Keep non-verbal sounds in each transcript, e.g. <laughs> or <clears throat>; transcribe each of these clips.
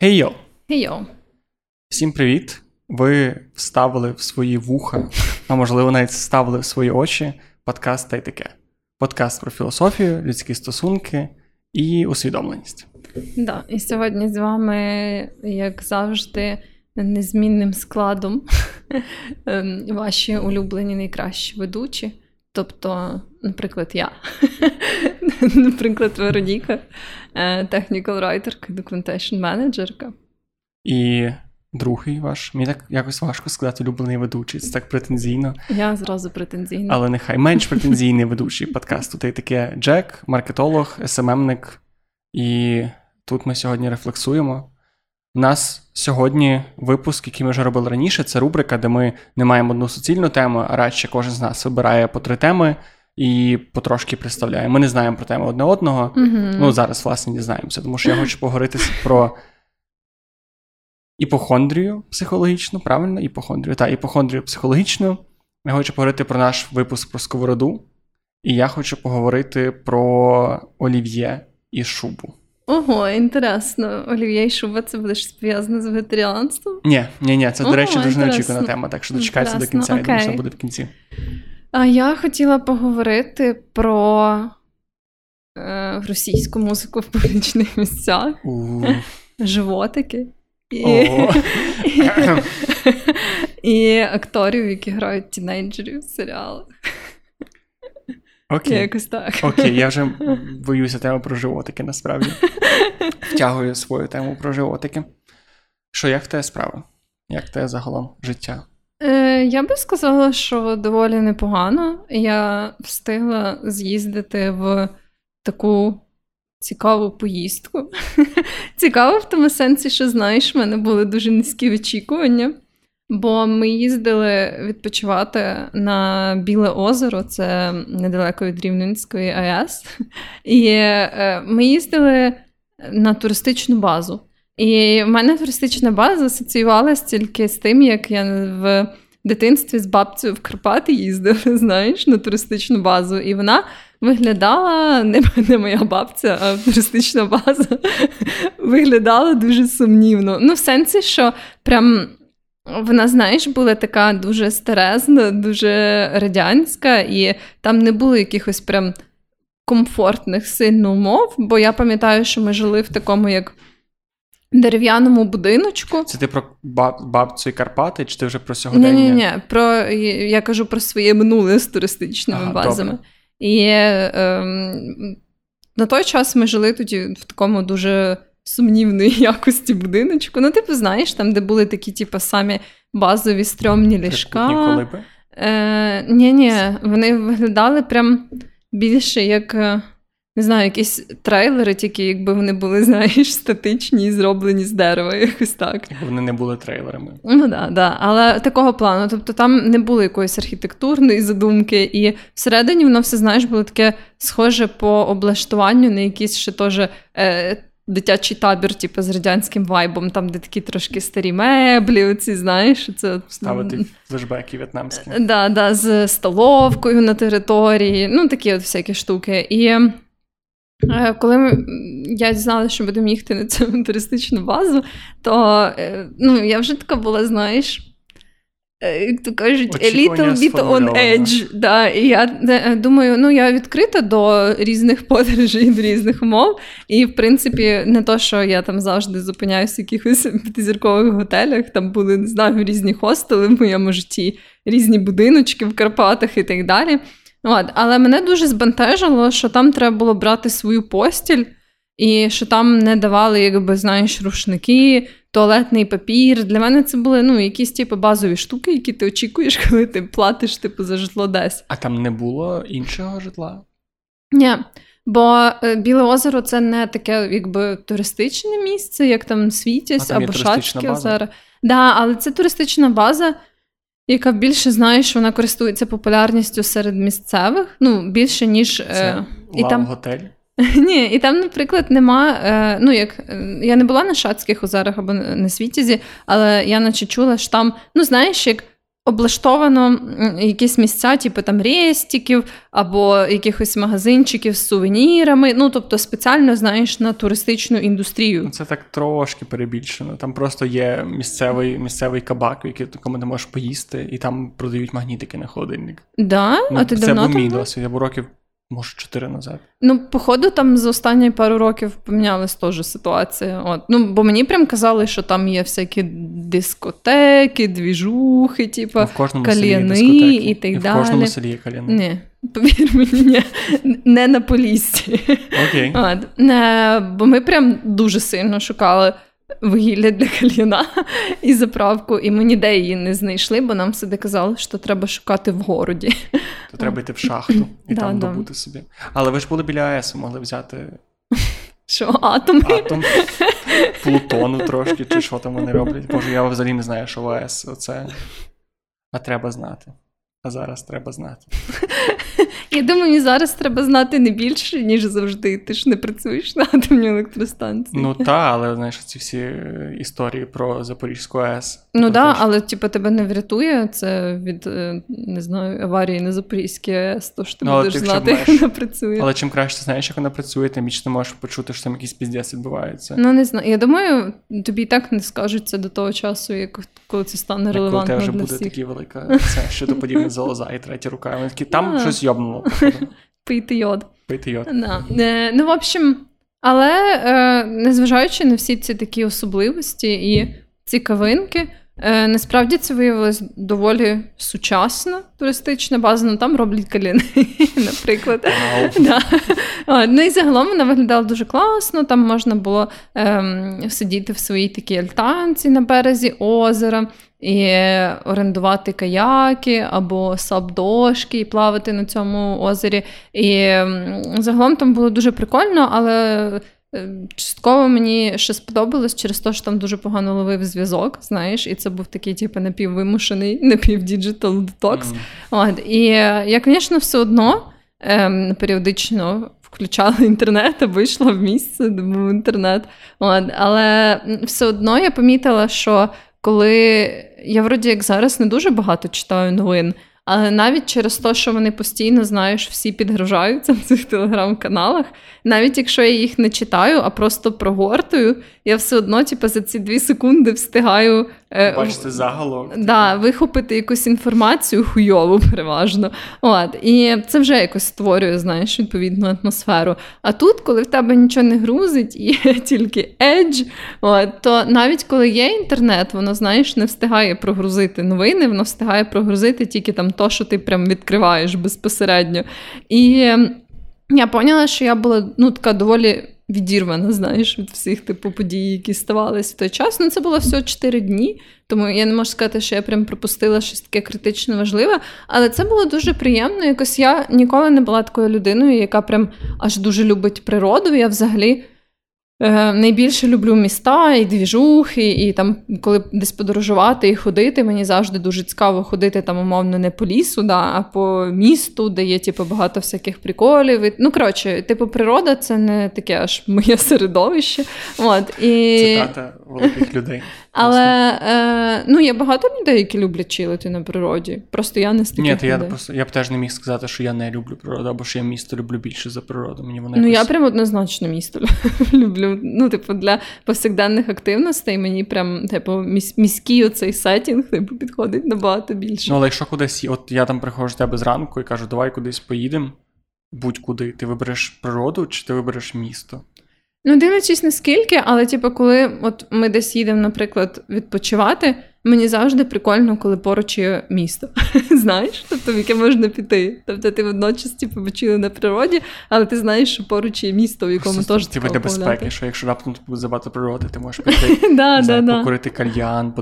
Хей-йо! Хей-йо! Всім привіт! Ви вставили в свої вуха, а можливо, навіть вставили в свої очі подкаст та й таке. Подкаст про філософію, людські стосунки і усвідомленість. Да, І сьогодні з вами, як завжди, незмінним складом <laughs> ем, ваші улюблені найкращі ведучі. Тобто, наприклад, я, <laughs> наприклад, Вероніка, technical writer, documentation менеджерка. І другий ваш. Мені так якось важко сказати улюблений ведучий. Це так претензійно. Я зразу претензійна. Але нехай менш претензійний ведучий подкасту. Ти таке Джек, маркетолог, СММник. І тут ми сьогодні рефлексуємо. У нас сьогодні випуск, який ми вже робили раніше, це рубрика, де ми не маємо одну суцільну тему, а радше кожен з нас вибирає по три теми і потрошки представляє. Ми не знаємо про теми одне одного. Mm-hmm. Ну, зараз, власне, дізнаємося, тому що я хочу поговорити про іпохондрію психологічну, правильно? Іпохондрію. Так, іпохондрію психологічну. Я хочу поговорити про наш випуск про сковороду. І я хочу поговорити про олів'є і шубу. Ого, інтересно. Олів'є і шуба це буде щось пов'язане з вегетаріанством? Ні, ні, ні, це, до речі, дуже неочікувана тема, так що дочекайся до кінця, я думаю, що буде в кінці. А я хотіла поговорити про е, російську музику в публічних місцях, животики і, <laughs> і акторів, які грають тінейджерів в серіалах. Окей. Якось так. Окей, я вже <laughs> боюся тему про животики, насправді. Втягую свою тему про животики. Що, як в тебе справа? Як в тебе загалом життя? Е, Я би сказала, що доволі непогано. Я встигла з'їздити в таку цікаву поїздку. <laughs> Цікаво в тому сенсі, що знаєш, в мене були дуже низькі очікування. Бо ми їздили відпочивати на Біле озеро, це недалеко від Рівненської АЕС. І е, ми їздили на туристичну базу. І в мене туристична база асоціювалася тільки з тим, як я в дитинстві з бабцею в Карпати їздила, <laughs> знаєш, на туристичну базу. І вона виглядала, <laughs> не, не моя бабця, а туристична база <laughs> виглядала дуже сумнівно. Ну, в сенсі, що прям. Вона, знаєш, була така дуже старезна, дуже радянська, і там не було якихось прям комфортних сильно умов, бо я пам'ятаю, що ми жили в такому як дерев'яному будиночку. Це ти про бабцю і Карпати, чи ти вже про сьогодення? Ні, ні, ні. Про, я кажу про своє минуле з туристичними ага, базами. Добре. І е, на той час ми жили тоді в такому дуже сумнівної <laughs> якості будиночку. Ну, типу, знаєш, там, де були такі, типу, самі базові стрьомні ліжка. Е, Ні, ні, вони виглядали прям більше як. Не знаю, якісь трейлери, тільки якби вони були, <laughs> знаєш, статичні і зроблені з дерева, якось так. Якби вони не були трейлерами. Ну так, да, да. але такого плану. Тобто там не було якоїсь архітектурної задумки, і всередині воно все, знаєш, було таке схоже по облаштуванню на якийсь ще теж е, дитячий табір, типу, з радянським вайбом, там, де такі трошки старі меблі, оці, знаєш, це ставити флешбеки в'єтнамські. Да, да, з столовкою на території, ну такі от всякі штуки. І коли ми, я дізналася, що будемо їхати на цю туристичну базу, то ну, я вже така була, знаєш. Як то кажуть, a little bit on edge. Да, І я думаю, ну я відкрита до різних подорожей, до різних умов. І, в принципі, не то, що я там завжди зупиняюся в якихось п'ятизіркових готелях, там були, не знаю, різні хостели в моєму житті, різні будиночки в Карпатах і так далі. От, Але мене дуже збентежило, що там треба було брати свою постіль, і що там не давали, якби, знаєш, рушники, туалетний папір. Для мене це були ну, якісь типу, базові штуки, які ти очікуєш, <laughs> коли ти платиш типу, за житло десь. А там не було іншого житла? Ні. Бо е, Біле озеро це не таке, якби туристичне місце, як там Світязь або Шацьке озеро. Да, але це туристична база, яка більше знаєш, вона користується популярністю серед місцевих, ну, більше, ніж. Е, це і там... готель? <laughs> Ні, і там, наприклад, нема. Е, ну, як Я не була на Шацьких озерах або на Світязі, але я наче чула, що там, ну, знаєш, як облаштовано якісь місця, типу там рестиків або якихось магазинчиків з сувенірами. Ну, тобто, спеціально знаєш на туристичну індустрію. Це так трошки перебільшено. Там просто є місцевий місцевий кабак, в якому ти можеш поїсти, і там продають магнітики на холодильник. Да? Ну, а ти Це давно був мій досвід, я був років. Може, чотири назад. Ну, походу, там за останні пару років помінялась теж ситуація. От. Ну, бо мені прям казали, що там є всякі дискотеки, двіжухи, типу, Ну, в кожному селі є і так і далі. В кожному селі є кальяни. Ні, повір мені, ні. не на Поліссі. Окей. От. Е, Бо ми прям дуже сильно шукали вугілля для кальяна і заправку, і ми ніде її не знайшли, бо нам всюди казали, що треба шукати в городі. То треба йти в шахту і Да, там да. добути собі. Але ви ж були біля АЕС, могли взяти Що атоми? атом, плутону трошки, чи що там вони роблять. Боже, я взагалі не знаю, що в АЕС оце. А треба знати. А зараз треба знати. Я думаю, мені зараз треба знати не більше, ніж завжди. Ти ж не працюєш на атомній електростанції. Ну та, але знаєш, ці всі е, історії про Запорізьку АЕС. Ну то да, але типу, тебе не врятує це від е, не знаю аварії на Запорізькій АЕС, то що ти Ну, будеш ти знати, як <laughs> вона працює. Але чим краще ти знаєш, як вона працює, тим більше ти можеш почути, що там якийсь піздець відбувається. Ну не знаю. Я думаю, тобі і так не скажуть це до того часу, як коли це стане Як коли релевантно тебе вже для буде такі велика це щодо подібне залоза і третя рука. Вони такі, там <laughs> Да. щось йобнуло, походу. <laughs> Пийти йод. Пийти йод. Да. Е, ну, в общем, але е, незважаючи на всі ці такі особливості і цікавинки, е, насправді це виявилось доволі сучасна туристична база. Ну там роблять каліни, <laughs> наприклад. Да. Ну і загалом вона виглядала дуже класно. Там можна було ем, сидіти в своїй такій альтанці на березі озера і орендувати каяки або сабдошки і плавати на цьому озері. І загалом там було дуже прикольно, але. е, Частково мені ще сподобалось через те, що там дуже погано ловив зв'язок, знаєш, і це був такий, типу, напіввимушений, <laughs> напівдіджитал детокс. От, і я, звісно, все одно ем, періодично включала інтернет або йшла в місце, де був інтернет. От, але все одно я помітила, що коли я вроді як зараз не дуже багато читаю новин. Але навіть через те, що вони постійно, знаєш, всі підгружаються в цих телеграм-каналах, навіть якщо я їх не читаю, а просто прогортую, я все одно, типу, за ці дві секунди встигаю е, Бачите заголовок. Да, вихопити якусь інформацію хуйову <laughs> переважно. От, і це вже якось створює, знаєш, відповідну атмосферу. А тут, коли в тебе нічого не грузить, і <laughs> є тільки Edge, от, то навіть коли є інтернет, воно, знаєш, не встигає прогрузити новини, воно встигає прогрузити тільки там то, що ти прям відкриваєш безпосередньо. І ем, я поняла, що я була ну, така доволі відірвана, знаєш, від всіх типу подій, які ставались в той час. Ну, це було всього 4 дні, тому я не можу сказати, що я прям пропустила щось таке критично важливе. Але це було дуже приємно. Якось я ніколи не була такою людиною, яка прям аж дуже любить природу. Я взагалі. Е, Найбільше люблю міста і двіжухи, і там, коли десь подорожувати і ходити, мені завжди дуже цікаво ходити там, умовно, не по лісу, да, а по місту, де є типу, багато всяких приколів. Ну, коротше, типу, природа це не таке аж моє <laughs> середовище. От, і... Цитата великих людей. Але е, ну, є багато людей, які люблять чилити на природі. Просто я не з таких Ні, то я просто я б теж не міг сказати, що я не люблю природу, або що я місто люблю більше за природу. Мені воно Ну, я прям однозначно місто <laughs> люблю. Ну, типу, для повсякденних активностей мені прям, типу, міс- міський оцей сетінг типу, підходить набагато більше. Ну, але якщо кудись, от я там приходжу до тебе зранку і кажу, давай кудись поїдемо, будь-куди, ти вибереш природу чи ти вибереш місто? Ну, дивлячись наскільки, але типу, коли от ми десь їдемо, наприклад, відпочивати, мені завжди прикольно, коли поруч є місто. Знаєш, тобто в яке можна піти. Тобто ти водночас типу, почили на природі, але ти знаєш, що поруч є місто, в якому теж типу для безпеки, що якщо раптом тут буде забагато природи, ти можеш піти, <laughs> Да, да. покурити кальян,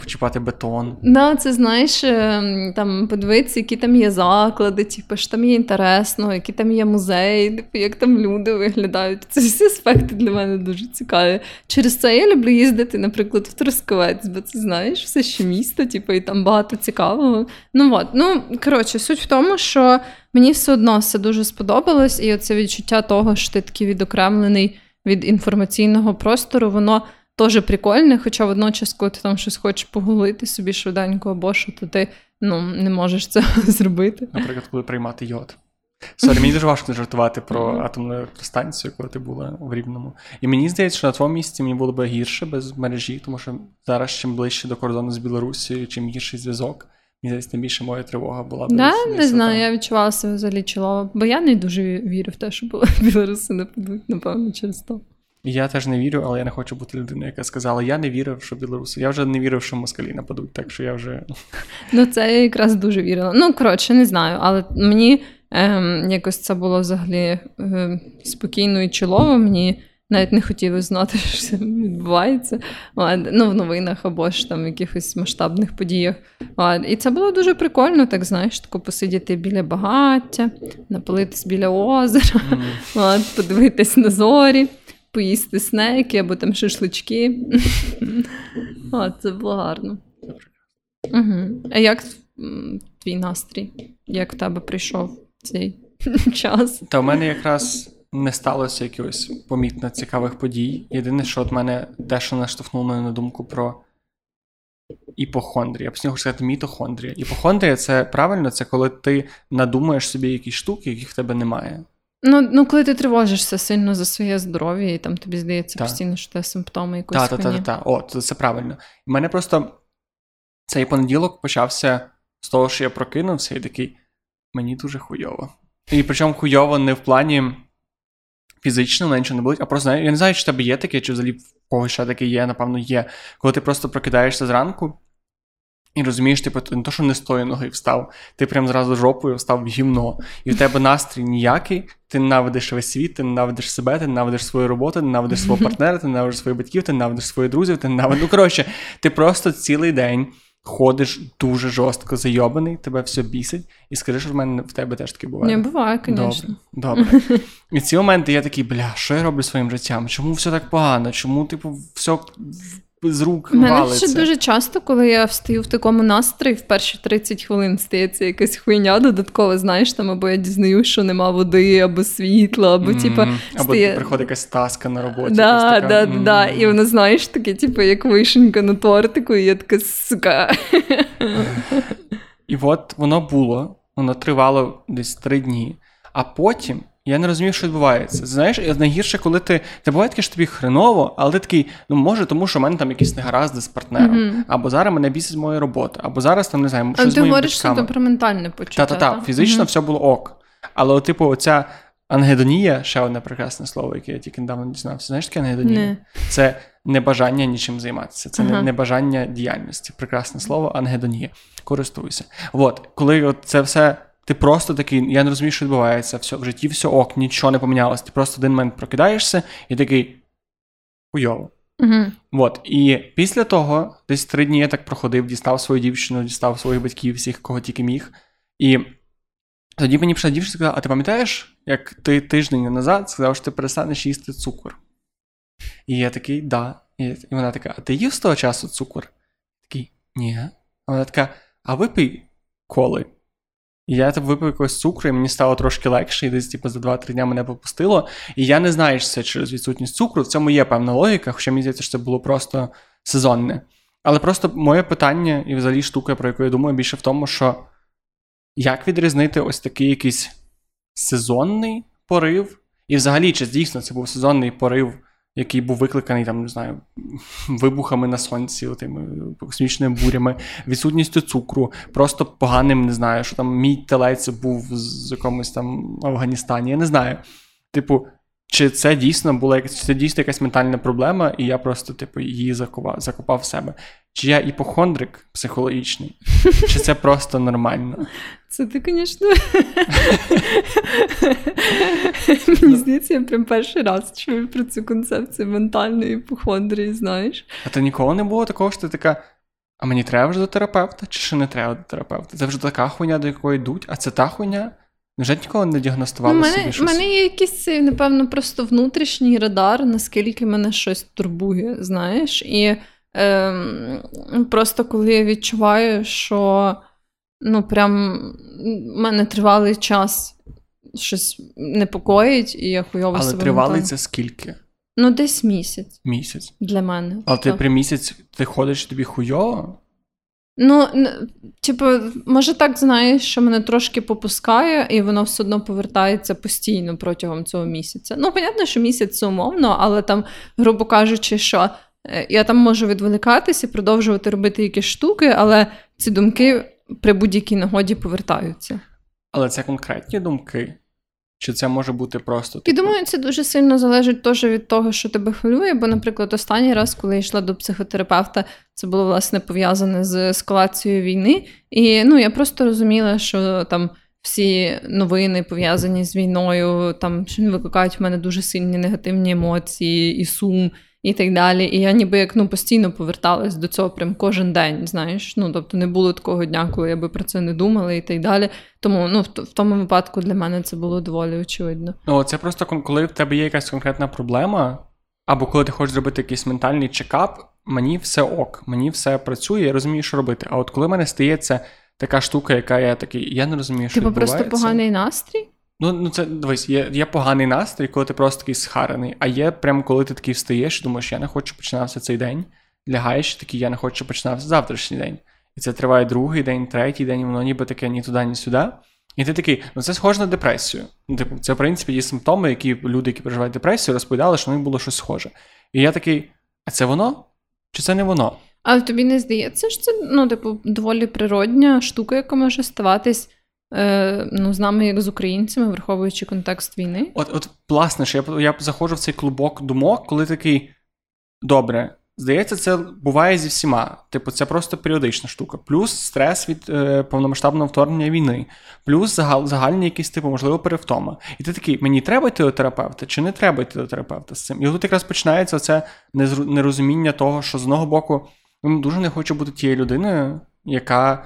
почіпати бетон. Да, це знаєш, ем, там подивитися, які там є заклади, типу, що там є інтересно, які там є музеї, типу, як там люди виглядають. Це всі аспекти для мене дуже цікаві. Через це я люблю їздити, наприклад, в Трускавець, бо це знаєш, все ще місто, типу, і там багато цікавого. Ну от, ну коротше, суть в тому, що мені все одно все дуже сподобалось, і оце відчуття того, що ти такий відокремлений від інформаційного простору, воно теж прикольне, хоча водночас, коли ти там щось хочеш погуглити собі швиденько або що, то ти ну, не можеш це <laughs> зробити. Наприклад, коли приймати йод. Sorry, мені дуже важко жартувати про атомну електростанцію, коли ти була в Рівному. І мені здається, що на твоєму місці мені було б гірше без мережі, тому що зараз чим ближче до кордону з Білорусією, чим гірший зв'язок. Мені здається, тим більше моя тривога була. Да, не знаю, я відчувала себе взагалі чолова, бо я не дуже вірю в те, що <laughs> білоруси не підуть, напевно, через то. Я теж не вірю, але я не хочу бути людиною, яка сказала: я не вірив, що білоруси. Я вже не вірив, що москалі нападуть, так що я вже. <laughs> Ну, це я якраз дуже вірила. Ну, коротше, не знаю, але мені ем, якось це було взагалі ем, спокійно і чолово. Мені навіть не хотілося знати, <laughs> що відбувається. Ну, в новинах або ж там в якихось масштабних подіях. І це було дуже прикольно, так знаєш, тако посидіти біля багаття, напалитись біля озера, mm. подивитись на зорі поїсти снеки або там шашлички. Це було гарно. Угу. А як твій настрій? Як в тебе прийшов цей <laughs> час? Та в мене якраз не сталося якихось помітно цікавих подій. Єдине, що от мене те, що наштовхнуло мене на думку про іпохондрія. Я хочу сказати мітохондрія. Іпохондрія це правильно, це коли ти надумаєш собі якісь штуки, яких в тебе немає. Ну, ну, коли ти тривожишся сильно за своє здоров'я, і там тобі здається так. постійно, що це симптоми якоїсь Так, так, так, так. О, це правильно. У мене просто цей понеділок почався з того, що я прокинувся, і такий мені дуже хуйово. І причому хуйово не в плані фізично, мене нічого не болить, а просто я не знаю, чи в тебе є таке, чи взагалі в когось ще таке є, напевно, є. Коли ти просто прокидаєшся зранку. І розумієш, типу, ти не то, що не з тої ноги встав, ти прям зразу жопою встав в гімно. І в тебе настрій ніякий, ти ненавидиш весь світ, ти ненавидиш себе, ти ненавидиш свою роботу, ти ненавидиш свого <laughs> партнера, ти ненавидиш своїх батьків, ти ненавидиш своїх друзів, ти ненавидиш. Ну, коротше, ти просто цілий день ходиш дуже жорстко зайобаний, тебе все бісить, і скажи, що в мене в тебе теж таке буває. Не буває, звісно. Добре. добре. <laughs> І ці моменти я такий, бля, що я роблю своїм життям? Чому все так погано? Чому, типу, все з рук Мене валиться. ще дуже часто, коли я встаю в такому настрої, в перші 30 хвилин стається якась хуйня додаткова, знаєш, там або я дізнаюсь, що нема води, або світла, або mm-hmm. типа. Або стає... приходить якась таска на роботі. Да, така, да, mm-hmm. да. І воно, знаєш, таке, типу, як вишенька на тортику, і я така сука. І от воно було, воно тривало десь три дні, а потім. Я не розумію, що відбувається. Знаєш, найгірше, коли ти Це буває таке, що тобі хреново, але ти такий, ну може, тому що в мене там якісь негаразди з партнером, mm-hmm. або зараз мене бісить моя робота, або зараз там не знаю, що а з ти говориш це про ментальне почуття. Та-та-та, фізично mm-hmm. все було ок. Але, типу, оця ангедонія, ще одне прекрасне слово, яке я тільки недавно дізнався. Знаєш таке ангедонія? Не. Це небажання нічим займатися, це ага. небажання діяльності. Прекрасне слово, ангедонія. Користуюся. От, коли от це все. Ти просто такий, я не розумію, що відбувається, все, в житті все ок, нічого не помінялося. Ти просто один момент прокидаєшся і такий хуйово. Угу. От. І після того, десь три дні я так проходив, дістав свою дівчину, дістав своїх батьків, всіх, кого тільки міг. І тоді мені прийшла дівчина і сказала: А ти пам'ятаєш, як ти тиждень назад сказав, що ти перестанеш їсти цукор? І я такий, да. І вона така: А ти їв з того часу цукор? Такий, ні. А вона така: А випий коли. І я типу, випив якогось цукру, і мені стало трошки легше, і десь типу, за 2-3 дня мене попустило. І я не знаю, що це через відсутність цукру. В цьому є певна логіка, хоча мені здається, що це було просто сезонне. Але просто моє питання, і взагалі штука, про яку я думаю, більше в тому, що як відрізнити ось такий якийсь сезонний порив, і взагалі, чи дійсно це був сезонний порив який був викликаний там, не знаю, вибухами на сонці, тими космічними бурями, відсутністю цукру, просто поганим, не знаю, що там мій телець був з якомусь там Афганістані. Я не знаю. Типу, чи це дійсно була якась це дійсно якась ментальна проблема, і я просто, типу, її закопав, закопав в себе. Чи я іпохондрик психологічний, чи це просто нормально? Це ти, звісно. Мені здається, я прям перший раз чую про цю концепцію ментальної іпохондрії, знаєш. А то ніколи не було такого, що ти така. А мені треба вже до терапевта, чи ще не треба до терапевта? Це вже така хуйня, до якої йдуть, а це та хуйня. Вже ніколи не діагностували ну, мене, собі щось? У мене є якийсь, напевно, просто внутрішній радар, наскільки мене щось турбує, знаєш. І е, просто коли я відчуваю, що ну, прям в мене тривалий час щось непокоїть, і я хуйово Але себе тривалий це скільки? Ну, десь місяць. Місяць. Для мене. Але ти при місяць ти ходиш тобі хуйово? Ну, типу, може, так знаєш, що мене трошки попускає, і воно все одно повертається постійно протягом цього місяця. Ну, понятно, що місяць це умовно, але там, грубо кажучи, що е, я там можу відволікатися, продовжувати робити якісь штуки, але ці думки при будь-якій нагоді повертаються. Але це конкретні думки. Чи це може бути просто? Я І думаю, це дуже сильно залежить теж від того, що тебе хвилює. Бо, наприклад, останній раз, коли я йшла до психотерапевта, це було власне пов'язане з ескалацією війни. І ну, я просто розуміла, що там всі новини пов'язані з війною, там викликають в мене дуже сильні негативні емоції і сум і так далі. І я ніби як ну, постійно поверталась до цього прям кожен день. Знаєш, ну тобто не було такого дня, коли я би про це не думала і так далі. Тому ну, в, в тому випадку для мене це було доволі очевидно. Ну, це просто коли в тебе є якась конкретна проблема, або коли ти хочеш зробити якийсь ментальний чекап, мені все ок, мені все працює, я розумію, що робити. А от коли в мене стається така штука, яка я такий, я не розумію, що Типу просто поганий настрій? Ну, ну це дивись, є є поганий настрій, коли ти просто такий схарений, а є прям коли ти такий встаєш і думаєш, я не хочу починався цей день, лягаєш такий, я не хочу починався завтрашній день. І це триває другий день, третій день, воно ніби таке ні туди, ні сюди. І ти такий, ну це схоже на депресію. Ну, типу, це, в принципі, є симптоми, які люди, які переживають депресію, розповідали, що в них було щось схоже. І я такий, а це воно? Чи це не воно? Але тобі не здається, що це ну, типу, доволі природня штука, яка може ставатись е, ну, з нами, як з українцями, враховуючи контекст війни. От, от власне, що я я заходжу в цей клубок думок, коли такий добре. Здається, це буває зі всіма. Типу, це просто періодична штука. Плюс стрес від е, повномасштабного вторгнення війни, плюс загал, загальні якісь, типу, можливо, перевтома. І ти такий, мені треба йти до терапевта, чи не треба йти до терапевта з цим? І тут якраз починається це нерозуміння того, що з одного боку ну, дуже не хочу бути тією людиною, яка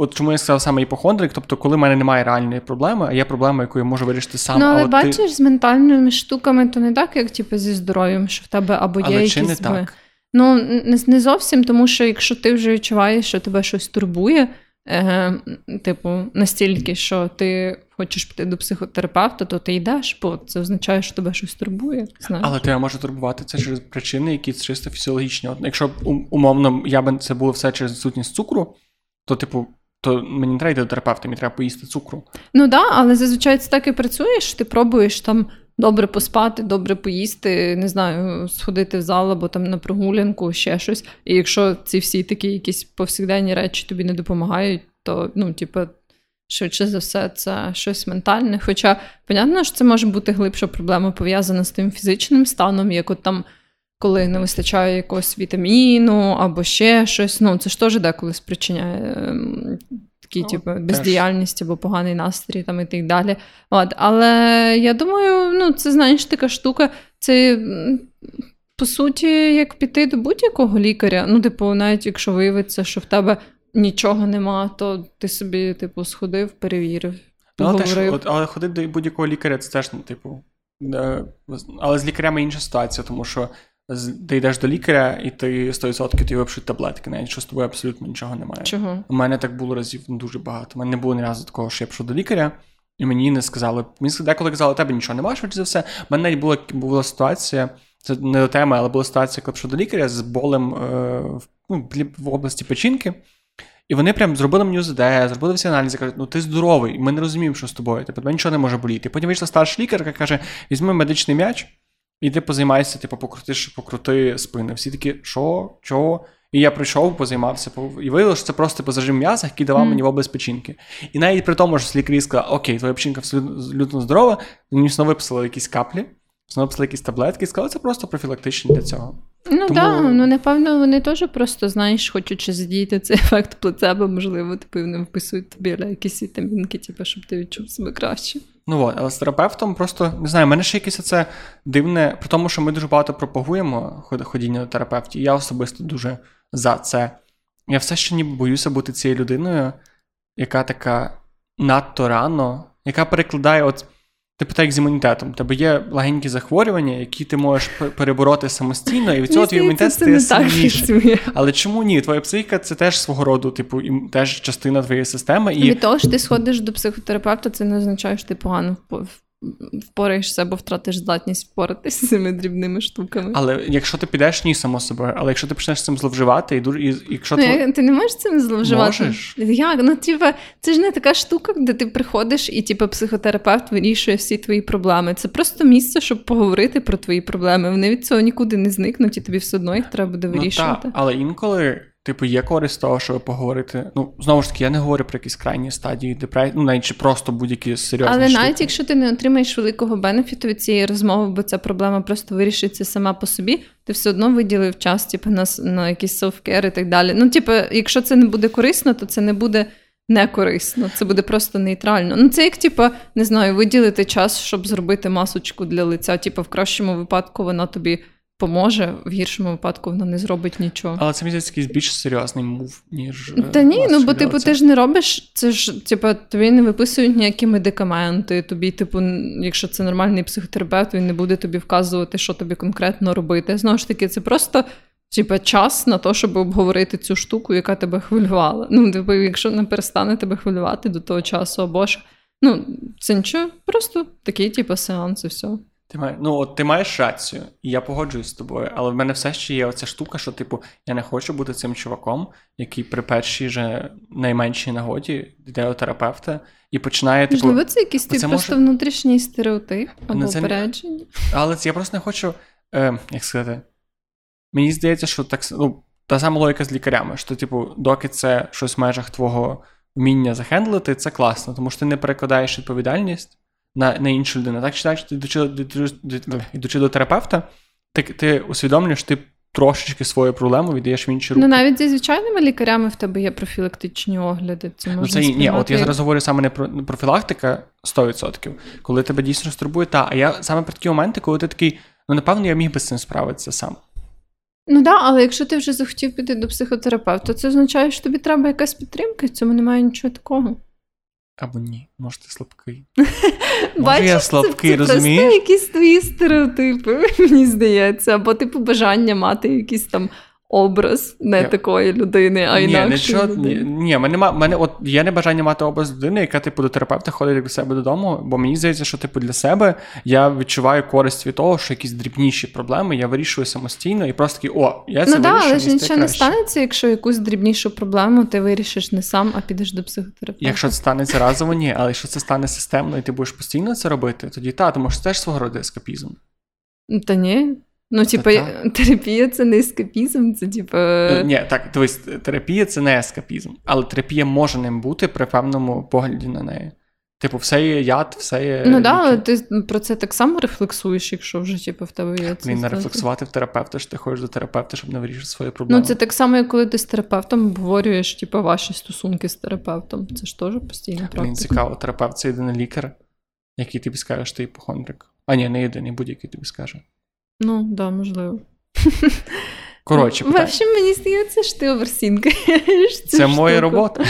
От чому я сказав саме іпохондрик, тобто, коли в мене немає реальної проблеми, а є проблема, яку я можу вирішити сам. Ну, але а бачиш, ти... з ментальними штуками, то не так, як типу, зі здоров'ям, що в тебе або є але якісь. Чи не так? Ну, не, не зовсім, тому що якщо ти вже відчуваєш, що тебе щось турбує, е, типу, настільки, що ти хочеш піти до психотерапевта, то ти йдеш, бо це означає, що тебе щось турбує. Знаєш. Але тебе може турбувати це через причини, які чисто фізіологічні. От, Якщо умовно я би це було все через відсутність цукру, то, типу, то мені не треба йти до терапевта, мені треба поїсти цукру. Ну так, да, але зазвичай це так і працює, що ти пробуєш там добре поспати, добре поїсти, не знаю, сходити в зал або там на прогулянку, ще щось. І якщо ці всі такі якісь повсякденні речі тобі не допомагають, то ну, типу, швидше за все, це щось ментальне. Хоча, понятно, що це може бути глибша проблема пов'язана з тим фізичним станом, як от там коли не вистачає якогось вітаміну або ще щось. Ну, це ж теж деколи спричиняє ем, такі, ну, типу, бездіяльність або поганий настрій там і так далі. От. Але я думаю, ну, це знаєш така штука, це. По суті, як піти до будь-якого лікаря. Ну, типу, навіть якщо виявиться, що в тебе нічого нема, то ти собі, типу, сходив, перевірив. Ну, але, теж, от, але ходити до будь-якого лікаря, це теж, ну, типу. Але з лікарями інша ситуація, тому що ти йдеш до лікаря, і ти 100% тобі випишуть таблетки, навіть що з тобою абсолютно нічого немає. Чого? У мене так було разів дуже багато. У мене не було ні разу такого, що я пішов до лікаря, і мені не сказали. Мені деколи казали, тебе нічого немає, швидше за все. У мене навіть була була ситуація, це не до теми, але була ситуація, коли пішов до лікаря з болем е, ну, в області печінки. І вони прям зробили мені УЗД, зробили всі аналізи, кажуть, ну ти здоровий, ми не розуміємо, що з тобою. Типу, тебе нічого не може боліти. Потім вийшла старша лікарка, каже: візьми медичний м'яч. І ти позаймайся, типу, покрутиш, покрути спини. Всі такі, що, чого? І я прийшов, позаймався, і виявилося, що це просто типу, зажим м'яса, який давав mm. мені в область печінки. І навіть при тому, що лікарі сказали, окей, твоя печінка абсолютно здорова, мені знову виписали якісь каплі, знову виписали якісь таблетки, і сказали, це просто профілактичні для цього. Ну так, Тому... да, ну напевно, вони теж просто, знаєш, хочуть задіяти цей ефект плацебо, можливо, типу, вони вписують тобі якісь вітамінки, типу, щоб ти відчув себе краще. Ну от, але з терапевтом просто не знаю, мене ще якесь це дивне, при тому, що ми дуже багато пропагуємо ходіння до терапевтів, я особисто дуже за це. Я все ще ніби боюся бути цією людиною, яка така надто рано, яка перекладає от. Типу так як з імунітетом. Тебе є легенькі захворювання, які ти можеш перебороти самостійно, і від цього твій імунітет стає сильніший. Але чому ні? Твоя психіка це теж свого роду, типу, і теж частина твоєї системи. І від того, що ти сходиш до психотерапевта, це не означає, що ти погано впораєшся або втратиш здатність впоратися з цими дрібними штуками. Але якщо ти підеш, ні, само собою, але якщо ти почнеш цим зловживати, і дуже і, якщо Ну, ти... ти не можеш цим зловживати? Можеш. Як? Ну, типа, це ж не така штука, де ти приходиш і типа, психотерапевт вирішує всі твої проблеми. Це просто місце, щоб поговорити про твої проблеми. Вони від цього нікуди не зникнуть, і тобі все одно їх треба буде Ну, вирішувати. та, але інколи, типу, є користь того, щоб поговорити. Ну, знову ж таки, я не говорю про якісь крайні стадії депресії, ну, навіть чи просто будь-які серйозні Але штуки. навіть якщо ти не отримаєш великого бенефіту від цієї розмови, бо ця проблема просто вирішиться сама по собі, ти все одно виділив час, типу, на, на якийсь селфкер і так далі. Ну, типу, якщо це не буде корисно, то це не буде не корисно, це буде просто нейтрально. Ну, це як, типу, не знаю, виділити час, щоб зробити масочку для лиця. Типу, в кращому випадку вона тобі поможе, в гіршому випадку вона не зробить нічого. Але це здається якийсь більш серйозний мув, ніж. е, Та ні, ну бо типу, ти ж не робиш, це ж типу, тобі не виписують ніякі медикаменти. Тобі, типу, якщо це нормальний психотерапевт, він не буде тобі вказувати, що тобі конкретно робити. Знову ж таки, це просто. Типа час на те, щоб обговорити цю штуку, яка тебе хвилювала. Ну, типу, якщо не перестане тебе хвилювати до того часу, або ж ну, це нічого, просто такий, типу, сеанс і все. Ти має, ну, от ти маєш рацію, і я погоджуюсь з тобою, але в мене все ще є оця штука, що, типу, я не хочу бути цим чуваком, який при першій же найменшій нагоді йде до терапевта і починає, типу. Можливо, це якийсь це тип може- просто внутрішній стереотип або це упередження. Але це я просто не хочу, е, як сказати. Мені здається, що так ну, та сама логіка з лікарями, що, типу, доки це щось в межах твого вміння захендлити, це класно, тому що ти не перекладаєш відповідальність на, на іншу людину. Так чи так, що ти йдучи, до терапевта, ти, ти усвідомлюєш, ти трошечки свою проблему віддаєш в інші руки. Ну, навіть зі звичайними лікарями в тебе є профілактичні огляди. Це можна Ну, це ні, ні, от я зараз говорю саме не про профілактика 100%, коли тебе дійсно щось турбує, та, а я саме про такі моменти, коли ти такий, ну напевно, я міг би з цим справитися сам. Ну так, але якщо ти вже захотів піти до психотерапевта, це означає, що тобі треба якась підтримка, в цьому немає нічого такого. Або ні, може ти слабкий. <laughs> Може, я це- слабкий, це розумієш? Просто якісь твої стереотипи, <laughs> мені здається, або типу бажання мати якісь там образ не Я- такої людини, а ні, інакшої ні, ні, мене, ма- мене от є небажання мати образ людини, яка типу до терапевта ходить до себе додому, бо мені здається, що типу для себе я відчуваю користь від того, що якісь дрібніші проблеми я вирішую самостійно і просто такий, о, я це Ну так, але ж нічого не станеться, якщо якусь дрібнішу проблему ти вирішиш не сам, а підеш до психотерапевта. Якщо це станеться разово, ні, але якщо це стане системно, і ти будеш постійно це робити, тоді та, тому що це ж свого роду ескапізм. Та ні. Ну, типу, так. <laughs> терапія це не ескапізм, це типу. Е, Ні, так, дивись, терапія це не ескапізм, але терапія може ним бути при певному погляді на неї. Типу, все є яд, все є. Ну так, але ти про це так само рефлексуєш, якщо вже типу, в тебе є це. Блін, не рефлексувати в терапевта, що ти ходиш до терапевта, щоб не вирішити свої проблеми. Ну, це так само, як коли ти з терапевтом обговорюєш типу, ваші стосунки з терапевтом. Це ж теж постійна практика. Блін, цікаво, терапевт це єдиний лікар, який тобі скаже, що ти іпохондрик. А ні, не єдиний, будь-який тобі скаже. Ну, да, можливо. Коротше, В питання. общем, мені здається, що ти оверсінка. <laughs> Це моя робота.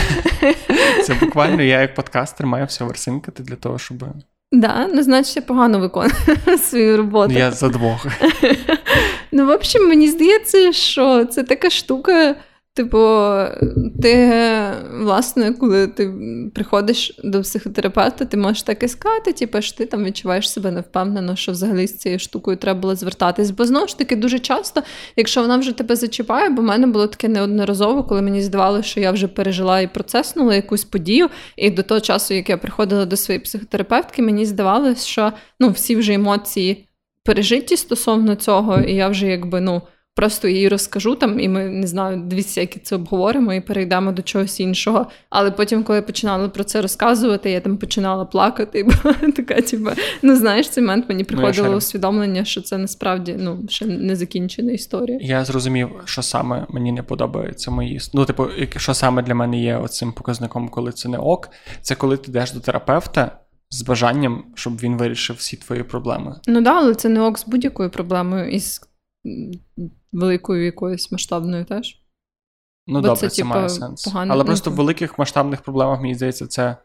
<laughs> Це буквально я, як подкастер, маю все версинкати для того, щоб. Да, ну, значить, я погано виконую <laughs> свою роботу. Я за двох. Ну, в общем, мені здається, що це така штука. Типу, ти, власне, коли ти приходиш до психотерапевта, ти можеш так і сказати, типу, що ти там відчуваєш себе невпевнено, що взагалі з цією штукою треба було звертатись. Бо знову ж таки, дуже часто, якщо вона вже тебе зачіпає, бо в мене було таке неодноразово, коли мені здавалося, що я вже пережила і процеснула якусь подію, і до того часу, як я приходила до своєї психотерапевтки, мені здавалося, що ну, всі вже емоції пережиті стосовно цього, і я вже якби ну. Просто їй розкажу там, і ми не знаю, дві всякі це обговоримо і перейдемо до чогось іншого. Але потім, коли я починала про це розказувати, я там починала плакати. <laughs> Бо така, типу, ну знаєш, цей момент мені приходило шарю. усвідомлення, що це насправді ну ще не закінчена історія. Я зрозумів, що саме мені не подобається мої. Ну, типу, що саме для мене є оцим показником, коли це не ок, це коли ти йдеш до терапевта з бажанням, щоб він вирішив всі твої проблеми. Ну да, але це не ок з будь-якою проблемою і з великою якоюсь масштабною теж. Ну, Бо добре, це, це, типу, має сенс. Але просто в великих масштабних проблемах, мені здається, це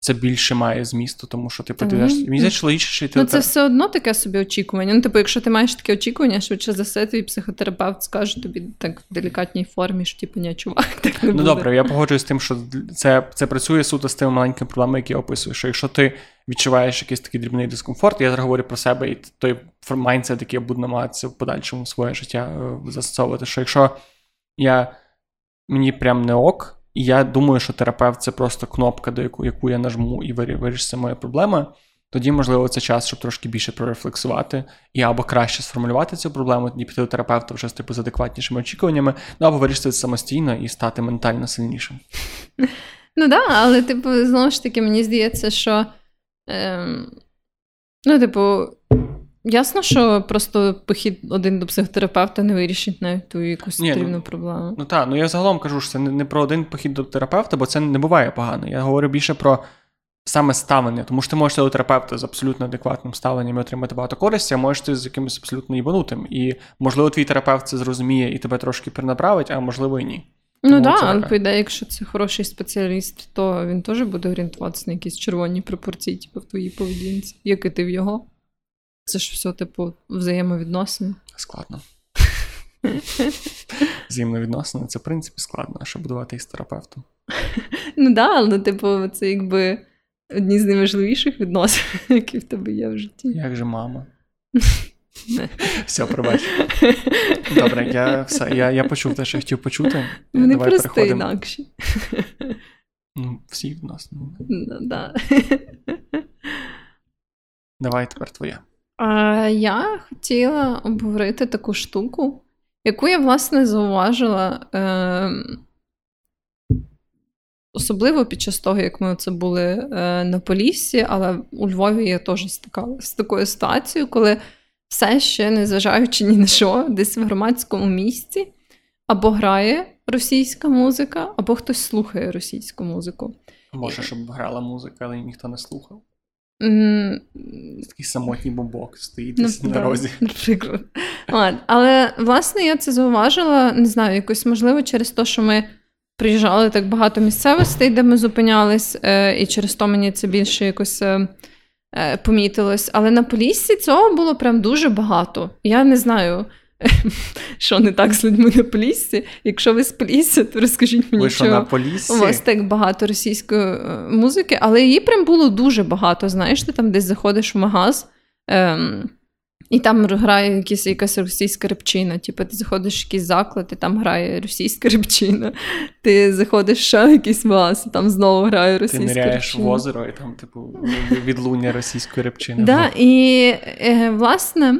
це більше має змісту, тому що типу, ти йдеш. Мені здається, йти. Ну, це все одно таке собі очікування. Ну, типу, якщо ти маєш таке очікування, швидше за все, твій психотерапевт скаже тобі так в делікатній формі, що типу, ні, чувак, <laughs> так не Ну добре, я погоджуюсь з тим, що це, це працює суто з тими маленькими проблемами, які я описую. Що якщо ти відчуваєш якийсь такий дрібний дискомфорт, я зараз говорю про себе, і той майндсет, який я буду намагатися в подальшому своє життя е, застосовувати. Що якщо я мені прям не ок, і я думаю, що терапевт це просто кнопка, до яку, яку я нажму і вирі- вирішиться моя проблема. Тоді, можливо, це час, щоб трошки більше прорефлексувати і або краще сформулювати цю проблему, тоді піти до терапевта вже типу, з адекватнішими очікуваннями, ну або вирішити це самостійно і стати ментально сильнішим. Ну так, да, але, типу, знову ж таки, мені здається, що. Ем, ну, типу, ясно, що просто похід один до психотерапевта не вирішить навіть ту якусь Ні, ну, потрібну проблему. Ну так, ну я загалом кажу, що це не, не про один похід до терапевта, бо це не буває погано. Я говорю більше про саме ставлення, тому що ти можеш до терапевта з абсолютно адекватним ставленням і отримати багато користі, а можеш ти з якимось абсолютно їбанутим. І можливо, твій терапевт це зрозуміє і тебе трошки перенаправить, а можливо і ні. Ну так, але по ідеї, якщо це хороший спеціаліст, то він теж буде орієнтуватися на якісь червоні пропорції, типу, в твоїй поведінці, як і ти в його. Це ж все, типу, взаємовідносини. Складно. Взаємно відносини це в принципі складно, а що будувати із терапевтом. Ну да, але типу, це якби одні з найважливіших відносин, <laughs> які в тебе є в житті. Як же мама? <laughs> Все, пробач. Добре, я все, я, я почув те, що я хотів почути. Вони Давай просто переходимо. інакші. Ну, всі відносно. Ну, да. Давай тепер твоє. А, я хотіла обговорити таку штуку, яку я, власне, зауважила. Е- Особливо під час того, як ми це були е, на Поліссі, але у Львові я теж стикалася з такою ситуацією, коли все ще, незважаючи ні на що, десь в громадському місці або грає російська музика, або хтось слухає російську музику. Може, щоб грала музика, але ніхто не слухав. Такий самотній бобок стоїть Ну, десь на розі. Наприклад. Але власне я це зауважила, не знаю, якось можливо через те, що ми приїжджали так багато місцевостей, де ми зупинялись, е, і через то мені це більше якось е, е, помітилось. Але на Поліссі цього було прям дуже багато. Я не знаю. <laughs> Що не так з людьми на Поліссі? Якщо ви з Полісся, то розкажіть мені, Ви що на у вас так багато російської е, музики, але її прям було дуже багато. Знаєш, ти там десь заходиш в магаз, ем, і там грає якісь, якась російська репчина. Типу, ти заходиш в якийсь заклад, і там грає російська репчина. Ти заходиш ще в якийсь магаз, і там знову грає Ти російська ниряєш репчина. в озеро, і там, типу, відлуння російської репчини. Да, і е, власне,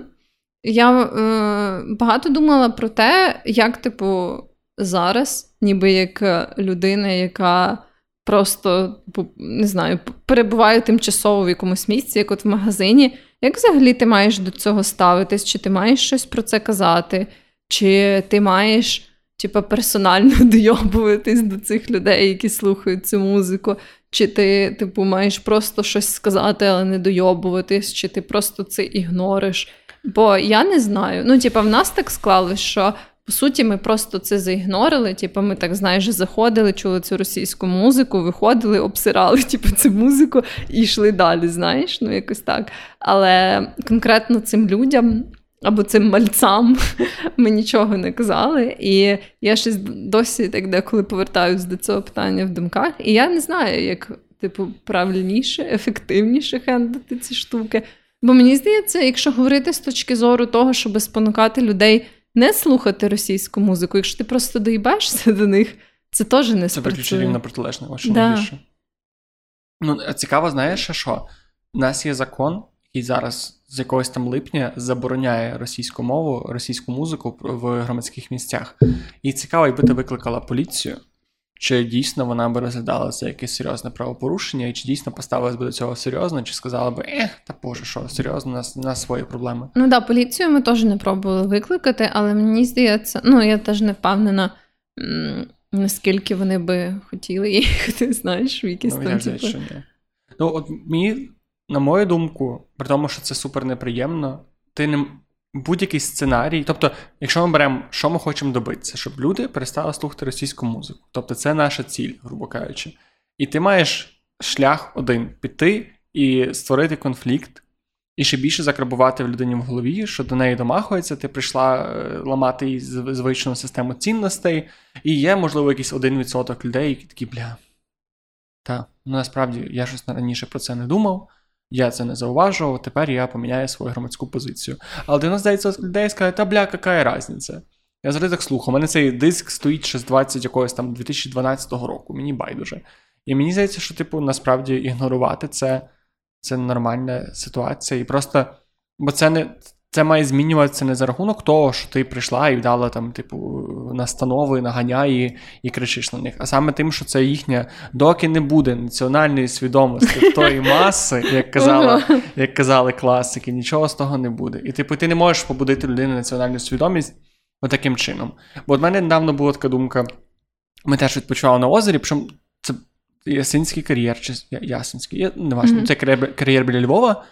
я е, багато думала про те, як, типу, зараз, ніби як е, людина, яка просто типу, не знаю, перебуває тимчасово в якомусь місці, як от в магазині. Як взагалі ти маєш до цього ставитись? Чи ти маєш щось про це казати? Чи ти маєш, типу, персонально <laughs> дойобуватись до цих людей, які слухають цю музику? Чи ти, типу, маєш просто щось сказати, але не дойобуватись, чи ти просто це ігнориш? Бо я не знаю. Ну, типу, в нас так склалось, що по суті ми просто це заігнорили. Типу, ми так знаєш, заходили, чули цю російську музику, виходили, обсирали <laughs> типу, цю музику і йшли далі. Знаєш, ну якось так. Але конкретно цим людям. Або цим мальцам <laughs> ми нічого не казали. І я щось досі так деколи повертаюсь до цього питання в думках. І я не знаю, як типу правильніше, ефективніше хендити ці штуки. Бо мені здається, якщо говорити з точки зору того, щоб спонукати людей не слухати російську музику, якщо ти просто доїбаєшся до них, це теж не Це виключно рівно протилежне, що Да. Ну, цікаво, знаєш, що? У нас є закон, який зараз з якогось там липня забороняє російську мову, російську музику в громадських місцях. І цікаво, якби ти викликала поліцію, чи дійсно вона би розглядала це якесь серйозне правопорушення, і чи дійсно поставилась би до цього серйозно, чи сказала би, ех, та боже, що серйозно, у нас, свої проблеми. Ну да, поліцію ми теж не пробували викликати, але мені здається, ну я теж не впевнена, наскільки вони би хотіли їхати, <laughs> знаєш, в якісь Ну, там типу. що ні. Ну, от мені, на мою думку, при тому, що це супер неприємно, ти не будь-який сценарій. Тобто, якщо ми беремо, що ми хочемо добитися, щоб люди перестали слухати російську музику. Тобто, це наша ціль, грубо кажучи. І ти маєш шлях один піти і створити конфлікт, і ще більше закрабувати в людині в голові, що до неї домахується, ти прийшла е, ламати її звичну систему цінностей, і є, можливо, якийсь один відсоток людей, які такі, бля. Та, ну насправді я щось раніше про це не думав, я це не зауважував, тепер я поміняю свою громадську позицію. Але 99% людей скаже, та бля, яка різниця? Я завжди так слухав. У мене цей диск стоїть ще з 20 якогось там 2012 року, мені байдуже. І мені здається, що, типу, насправді ігнорувати це це нормальна ситуація. І просто, бо це не. Це має змінюватися не за рахунок того, що ти прийшла і вдала там, типу, настанови, наганяє і кричиш на них. А саме тим, що це їхня, доки не буде національної свідомості тої <laughs> маси, як казала, як казали класики, нічого з того не буде. І типу, ти не можеш побудити людину національну свідомість отаким чином. Бо от мене недавно була така думка: ми теж відпочивали на озері, причому це Ясинський кар'єр, чи Ясинський, я, не важливо, mm-hmm. це кар'єр, кар'єр біля Львова.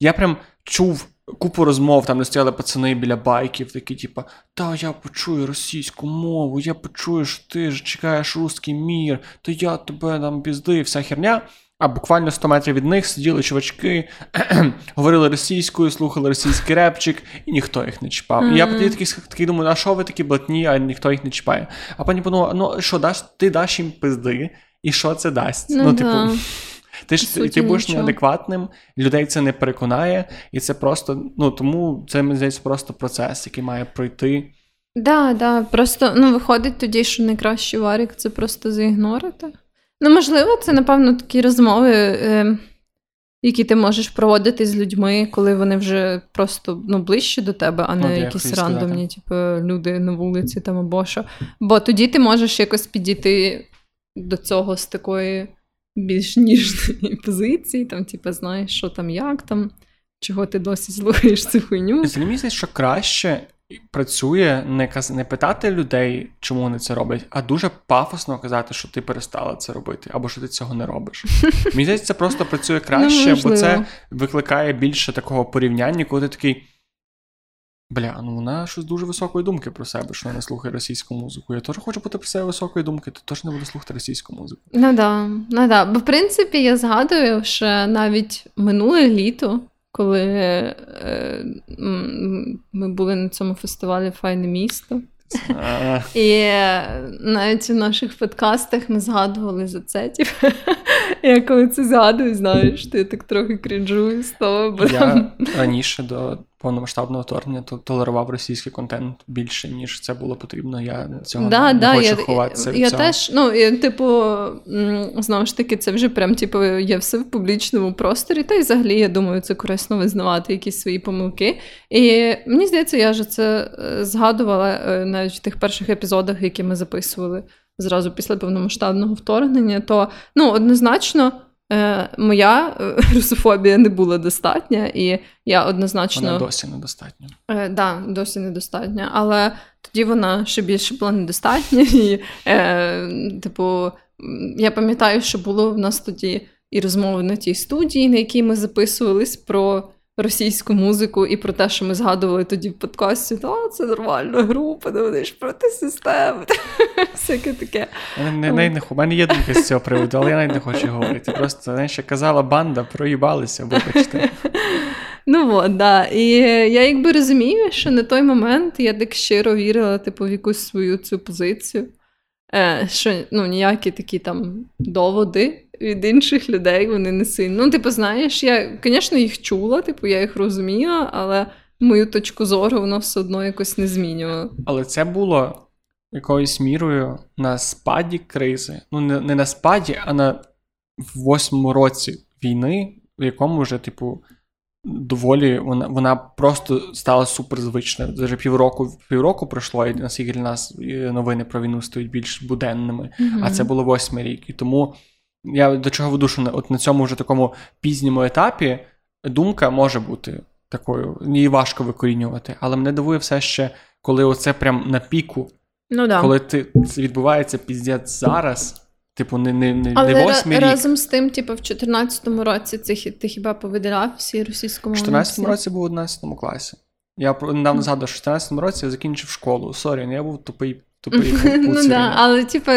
Я прям чув купу розмов, там стояли пацани біля байків, такі, типу, та я почую російську мову, я почую, що ти ж чекаєш русський мір, то я тебе там пізди, вся херня. А буквально 100 метрів від них сиділи чувачки, <clears throat> говорили російською, слухали російський репчик, і ніхто їх не чіпав. Mm-hmm. І я тоді такий, такий думаю, а що ви такі блатні, а ніхто їх не чіпає. А потім подумав, ну що даш, ти даш їм пизди, і що це дасть? Ну, ну типу, ти ж ти будеш неадекватним, людей це не переконає, і це просто, ну тому це мені здається просто процес, який має пройти. Да, да, просто ну, виходить тоді, що найкращий варік це просто заігнорити. Ну, можливо, це, напевно, такі розмови, е, які ти можеш проводити з людьми, коли вони вже просто ну, ближче до тебе, а не От, якісь рандомні, типу, люди на вулиці там або що. Бо тоді ти можеш якось підійти до цього з такої більш ніжної <laughs> позиції, там, типу, знаєш, що там, як там, чого ти досі слухаєш цю хуйню. Мені здається, що краще працює не каз... не питати людей, чому вони це роблять, а дуже пафосно казати, що ти перестала це робити, або що ти цього не робиш. <laughs> Мені здається, це просто працює краще, бо це викликає більше такого порівняння, коли ти такий. Бля, ну вона щось дуже високої думки про себе, що вона слухає російську музику. Я теж хочу бути про себе високої думки, то теж не буду слухати російську музику. Ну да, ну да. Бо в принципі я згадую, що навіть минуле літо коли е, ми були на цьому фестивалі Файне місто. І навіть у наших подкастах ми згадували за це. Типу. <laughs> Я коли це згадую, знаєш, ти так трохи крінжую з того. Бо Я там... раніше до повномасштабного вторгнення толерував російський контент більше, ніж це було потрібно. Я цього да, не, да, хочу я, ховатися. Я цього. теж, ну, я, типу, знову ж таки, це вже прям типу, є все в публічному просторі. Та й взагалі, я думаю, це корисно визнавати якісь свої помилки. І мені здається, я ж це е, згадувала е, навіть в тих перших епізодах, які ми записували зразу після повномасштабного вторгнення, то ну, однозначно. Е, моя е, <laughs> русофобія не була достатня, і я однозначно. Вона досі недостатня. Е, да, досі недостатня. Але тоді вона ще більше була недостатня. <laughs> І, е, типу, я пам'ятаю, що було в нас тоді і розмови на тій студії, на якій ми записувались про російську музику і про те, що ми згадували тоді в подкасті, та це нормальна група, ну вони ж проти системи. <laughs> Всяке таке. Не, не, не, У мене є думка з цього приводу, але я навіть не хочу говорити. Просто знаєш, як казала банда, проїбалися, вибачте. Ну от, да. І я якби розумію, що на той момент я так щиро вірила типу, в якусь свою цю позицію. Е, Що ну, ніякі такі там доводи від інших людей вони не сильно. Ну, типу, знаєш, я, звісно, їх чула, типу, я їх розуміла, але мою точку зору воно все одно якось не змінювало. Але це було якоюсь мірою на спаді кризи. Ну, не, не на спаді, а на восьмому році війни, в якому вже, типу. Доволі вона вона просто стала суперзвичною. Вже півроку півроку пройшло, і наскільки для нас новини про війну стають більш буденними. Mm-hmm. А це було восьмий рік. І тому я до чого веду, що от на цьому вже такому пізньому етапі думка може бути такою, її важко викорінювати. Але мене дивує все ще, коли оце прям на піку, ну, да. коли ти, це відбувається піздець зараз. Типу, не не, не, Але не восьмий рік. разом з тим, типу, в 14-му році це ти хіба повиділяв всі російськомовні? В 14-му році був в 11 класі. Я недавно згадував, що в 14-му році я закінчив школу. Сорі, я був тупий тупий. <laughs> Ну да, але типу,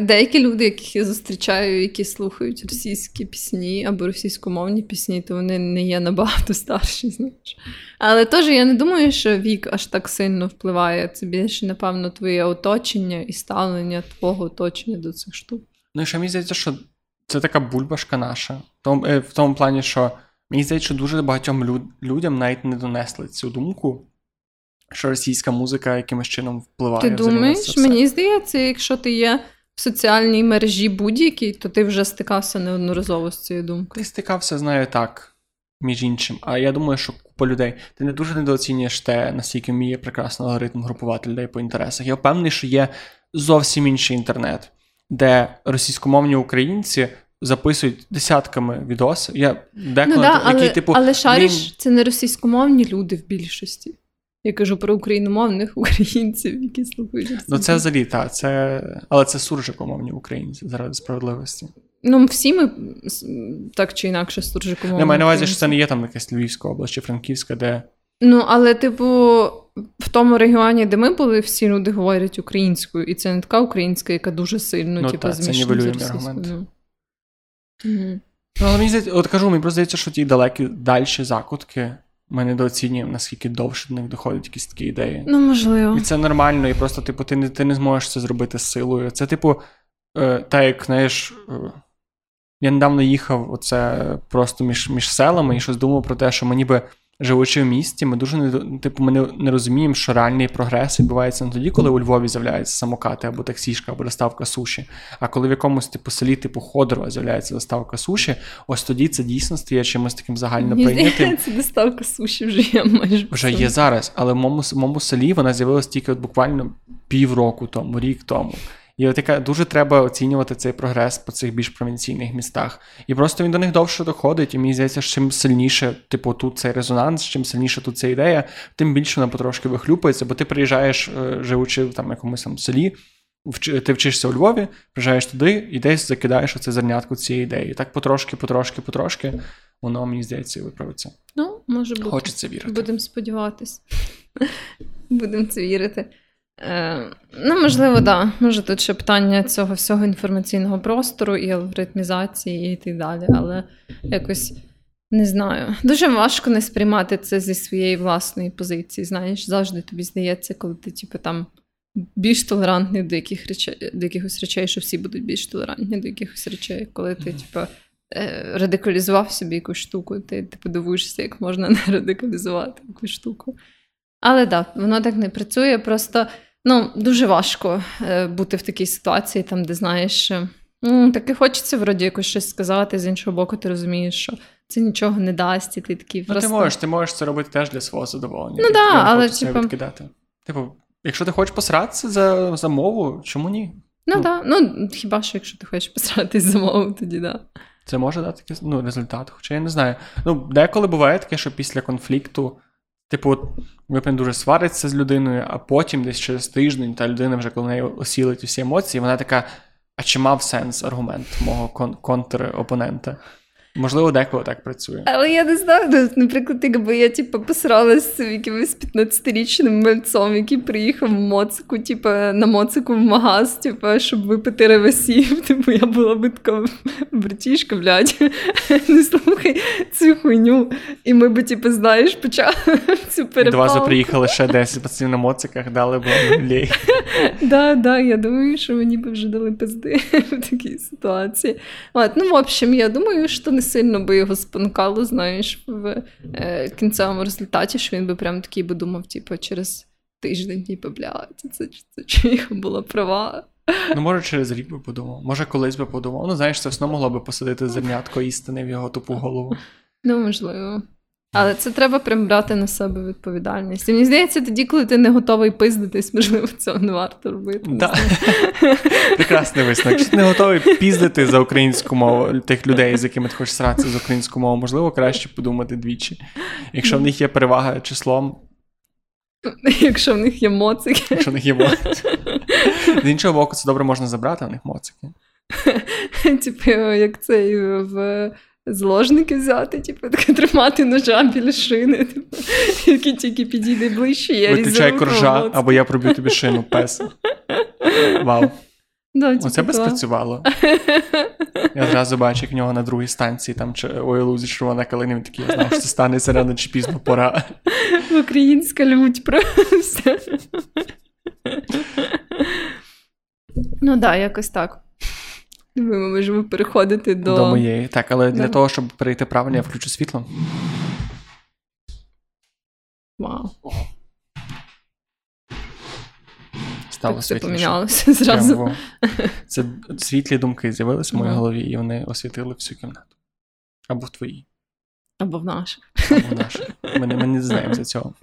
Деякі люди, яких я зустрічаю, які слухають російські пісні або російськомовні пісні, то вони не є набагато старші, знаєш. Але теж я не думаю, що вік аж так сильно впливає. Це більше, напевно, твоє оточення і ставлення твого оточення до цих штук. Ну і ще мені здається, що це така бульбашка наша. В тому, е, плані, що мені здається, що дуже багатьом люд, людям навіть не донесли цю думку, що російська музика якимось чином впливає. Ти думаєш, це все. мені здається, якщо ти є в соціальній мережі будь-якій, то ти вже стикався неодноразово з цією думкою. Ти стикався, знаю, так, між іншим. А я думаю, що купа людей. Ти не дуже недооцінюєш те, наскільки вміє прекрасно алгоритм групувати людей по інтересах. Я впевнений, що є зовсім інший інтернет, де російськомовні українці записують десятками відоси. Я деколи, Ну, да, які, але, типу, але шариш, блін, це не російськомовні люди в більшості. Я кажу про україномовних <laughs> українців, які слухають. Ну, це взагалі, так, це... але це суржикомовні українці заради справедливості. Ну, всі ми так чи інакше з суржикомовними. Я маю на увазі, що це не є там якась Львівська область чи Франківська, де Ну, але, типу, в тому регіоні, де ми були, всі люди говорять українською, і це не така українська, яка дуже сильно, Ну, типу, це змішана нівелюємий російською. аргумент. Ну. Ну, але мені здається, от кажу, мені просто здається, що ті далекі дальші закутки ми недооцінюємо, наскільки довше до них доходять якісь такі ідеї. Ну, можливо. І це нормально, і просто, типу, ти не, ти не зможеш це зробити з силою. Це, типу, е, так як, знаєш, е, я недавно їхав оце просто між, між селами і щось думав про те, що ми ніби живучи в місті, ми дуже не, типу, ми не, не розуміємо, що реальний прогрес відбувається не тоді, коли у Львові з'являються самокати або таксішка, або доставка суші. А коли в якомусь типу селі, типу Ходорова, з'являється доставка суші, ось тоді це дійсно стає чимось таким загально прийнятим. здається, доставка суші вже є майже. Вже є зараз, але в моєму, в моєму селі вона з'явилася тільки от буквально півроку тому, рік тому. І от яка дуже треба оцінювати цей прогрес по цих більш провінційних містах. І просто він до них довше доходить, і мені здається, що чим сильніше, типу, тут цей резонанс, чим сильніше тут ця ідея, тим більше вона потрошки вихлюпається, бо ти приїжджаєш, е, живучи в там якомусь там селі, ти вчишся у Львові, приїжджаєш туди і десь закидаєш оце зернятку цієї ідеї. І так потрошки, потрошки, потрошки, воно, мені здається, виправиться. Ну, може бути. Хочеться вірити. Будемо сподіватись. <laughs> Будемо це вірити. Е, ну, можливо, так. Да. Може, тут ще питання цього всього інформаційного простору і алгоритмізації і так далі, але якось не знаю. Дуже важко не сприймати це зі своєї власної позиції. Знаєш, завжди тобі здається, коли ти, типу, там. Більш толерантний до яких речей, до якихось речей, що всі будуть більш толерантні до якихось речей, коли ти, типу, е, радикалізував собі якусь штуку, ти, ти подивуєшся, як можна не радикалізувати якусь штуку. Але так, да, воно так не працює. Просто ну, дуже важко е, бути в такій ситуації, там, де знаєш, е, м, так і хочеться вроді якось щось сказати, з іншого боку, ти розумієш, що це нічого не дасть, і ти такий Ну, ти можеш, ти можеш це робити теж для свого задоволення. Ну да, але, типу- відкидати. Типу, якщо ти хочеш посратися за, за мову, чому ні? Ну ну. так, да. ну хіба що якщо ти хочеш посратись за мову, тоді да. Це може дати ну, результат, хоча я не знаю. Ну, деколи буває таке, що після конфлікту, типу, от, ви дуже свариться з людиною, а потім десь через тиждень та людина вже коли неї осілить усі емоції, вона така: а чи мав сенс аргумент мого кон- контр-опонента? Можливо, деколи так працює. Але я не знаю, ну, наприклад, якби я типу, посралася з якимось 15-річним мальцом, який приїхав в моцику, типу, на моцику в магаз, типу, щоб випити ревесів. <laughs> Типу, я була би така братішка, блядь, <laughs> не слухай цю хуйню. І ми би, типу, знаєш, почали <laughs> цю перепалку. вас приїхали ще 10 пацанів на моциках, дали б лей. Да, да, я думаю, що мені би вже дали пизди в такій ситуації. Ну, в общем, я думаю, що не сильно би його спонкало, знаєш, в е, кінцевому результаті, що він би прям такий би думав, типу, через тиждень, типу, бля, це, це, це чиїха була права. Ну, може, через рік би подумав, може, колись би подумав. Ну, знаєш, це все могло би посадити зернятко істини в його тупу голову. Ну, можливо. Але це треба прям брати на себе відповідальність. І мені здається, тоді, коли ти не готовий пиздитись, можливо, цього не варто робити. Да. Прекрасний висновок. Чи ти не готовий піздити за українську мову тих людей, з якими ти хочеш сратися за українську мову, можливо, краще подумати двічі. Якщо в них є перевага числом, Якщо в них є моцики. якщо в них є моцик. З іншого боку, це добре можна забрати а в них моцики. Типу, як цей в зложники взяти, типу, тримати ножа біля шини, типу, який тільки підійде ближче, я Виключай коржа, або я проб'ю тобі шину, пес. Вау. Да, типу Оце би спрацювало. Я одразу бачу, як в нього на другій станції там чи ой, лузі червона калина, він такий, я знав, що це станеться рано чи пізно пора. Українська лють просто. ну так, да, якось так. Ми можемо переходити до. До моєї. Так, але для Да. того, щоб перейти правильно, я включу світло. Вау. Стало Так все світліше. помінялося <laughs> зразу. во. Це світлі думки з'явилися в моїй голові, і вони освітили всю кімнату. Або в твоїй, Або в наших. або в нашій. Ми, не- ми не дізнаємося цього.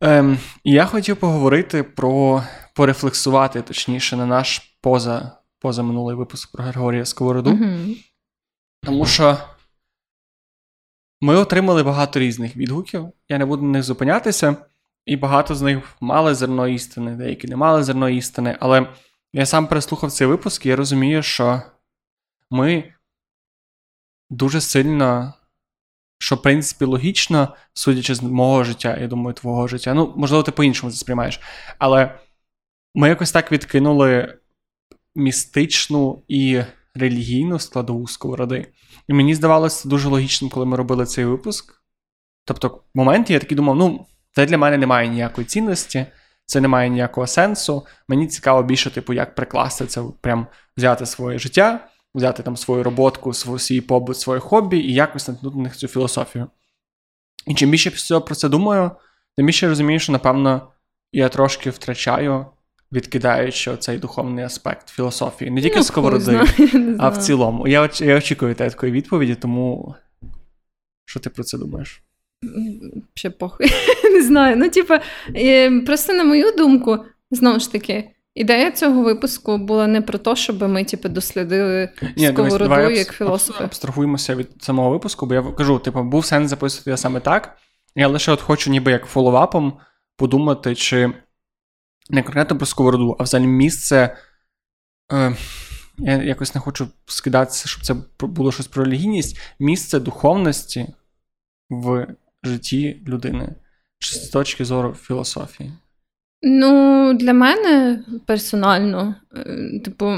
Ем, я хотів поговорити про порефлексувати, точніше, на наш поза, поза минулий випуск про Григорія Сковороду. Мгм. Тому що ми отримали багато різних відгуків. Я не буду на них зупинятися, і багато з них мали зерно істини, деякі не мали зерно істини. Але я сам переслухав цей випуск, і я розумію, що ми дуже сильно, що в принципі логічно, судячи з мого життя, я думаю, твого життя. Ну, можливо, ти по-іншому це сприймаєш. Але ми якось так відкинули містичну і релігійну складову сковороди. І мені здавалося дуже логічним, коли ми робили цей випуск. Тобто, в моменті я такий думав: ну, це для мене не має ніякої цінності, це не має ніякого сенсу. Мені цікаво більше, типу, як прикласти це, прям взяти своє життя, взяти там свою роботку, свій, побут, своє хобі і якось натягнути на них цю філософію. І чим більше про це думаю, тим більше розумію, що, напевно, я трошки втрачаю, відкидаючи цей духовний аспект філософії. Не тільки Ну, сковороди, <laughs> не а в цілому. Я, оч- я очікую тебе такої відповіді, тому що ти про це думаєш? Ще похуй. <laughs> Не знаю. Ну, типа, е, просто на мою думку, знову ж таки, ідея цього випуску була не про те, щоб ми, типу, дослідили дивись, сковороду давай як філософи. Абстрагуємося від самого випуску, бо я кажу, типу, був сенс записувати саме так. Я лише от хочу, ніби як фолловапом, подумати, чи не конкретно про сковороду, а взагалі місце. Е, я якось не хочу скидатися, щоб це було щось про релігійність. Місце духовності в житті людини з точки зору філософії. Ну, для мене персонально, е, типу,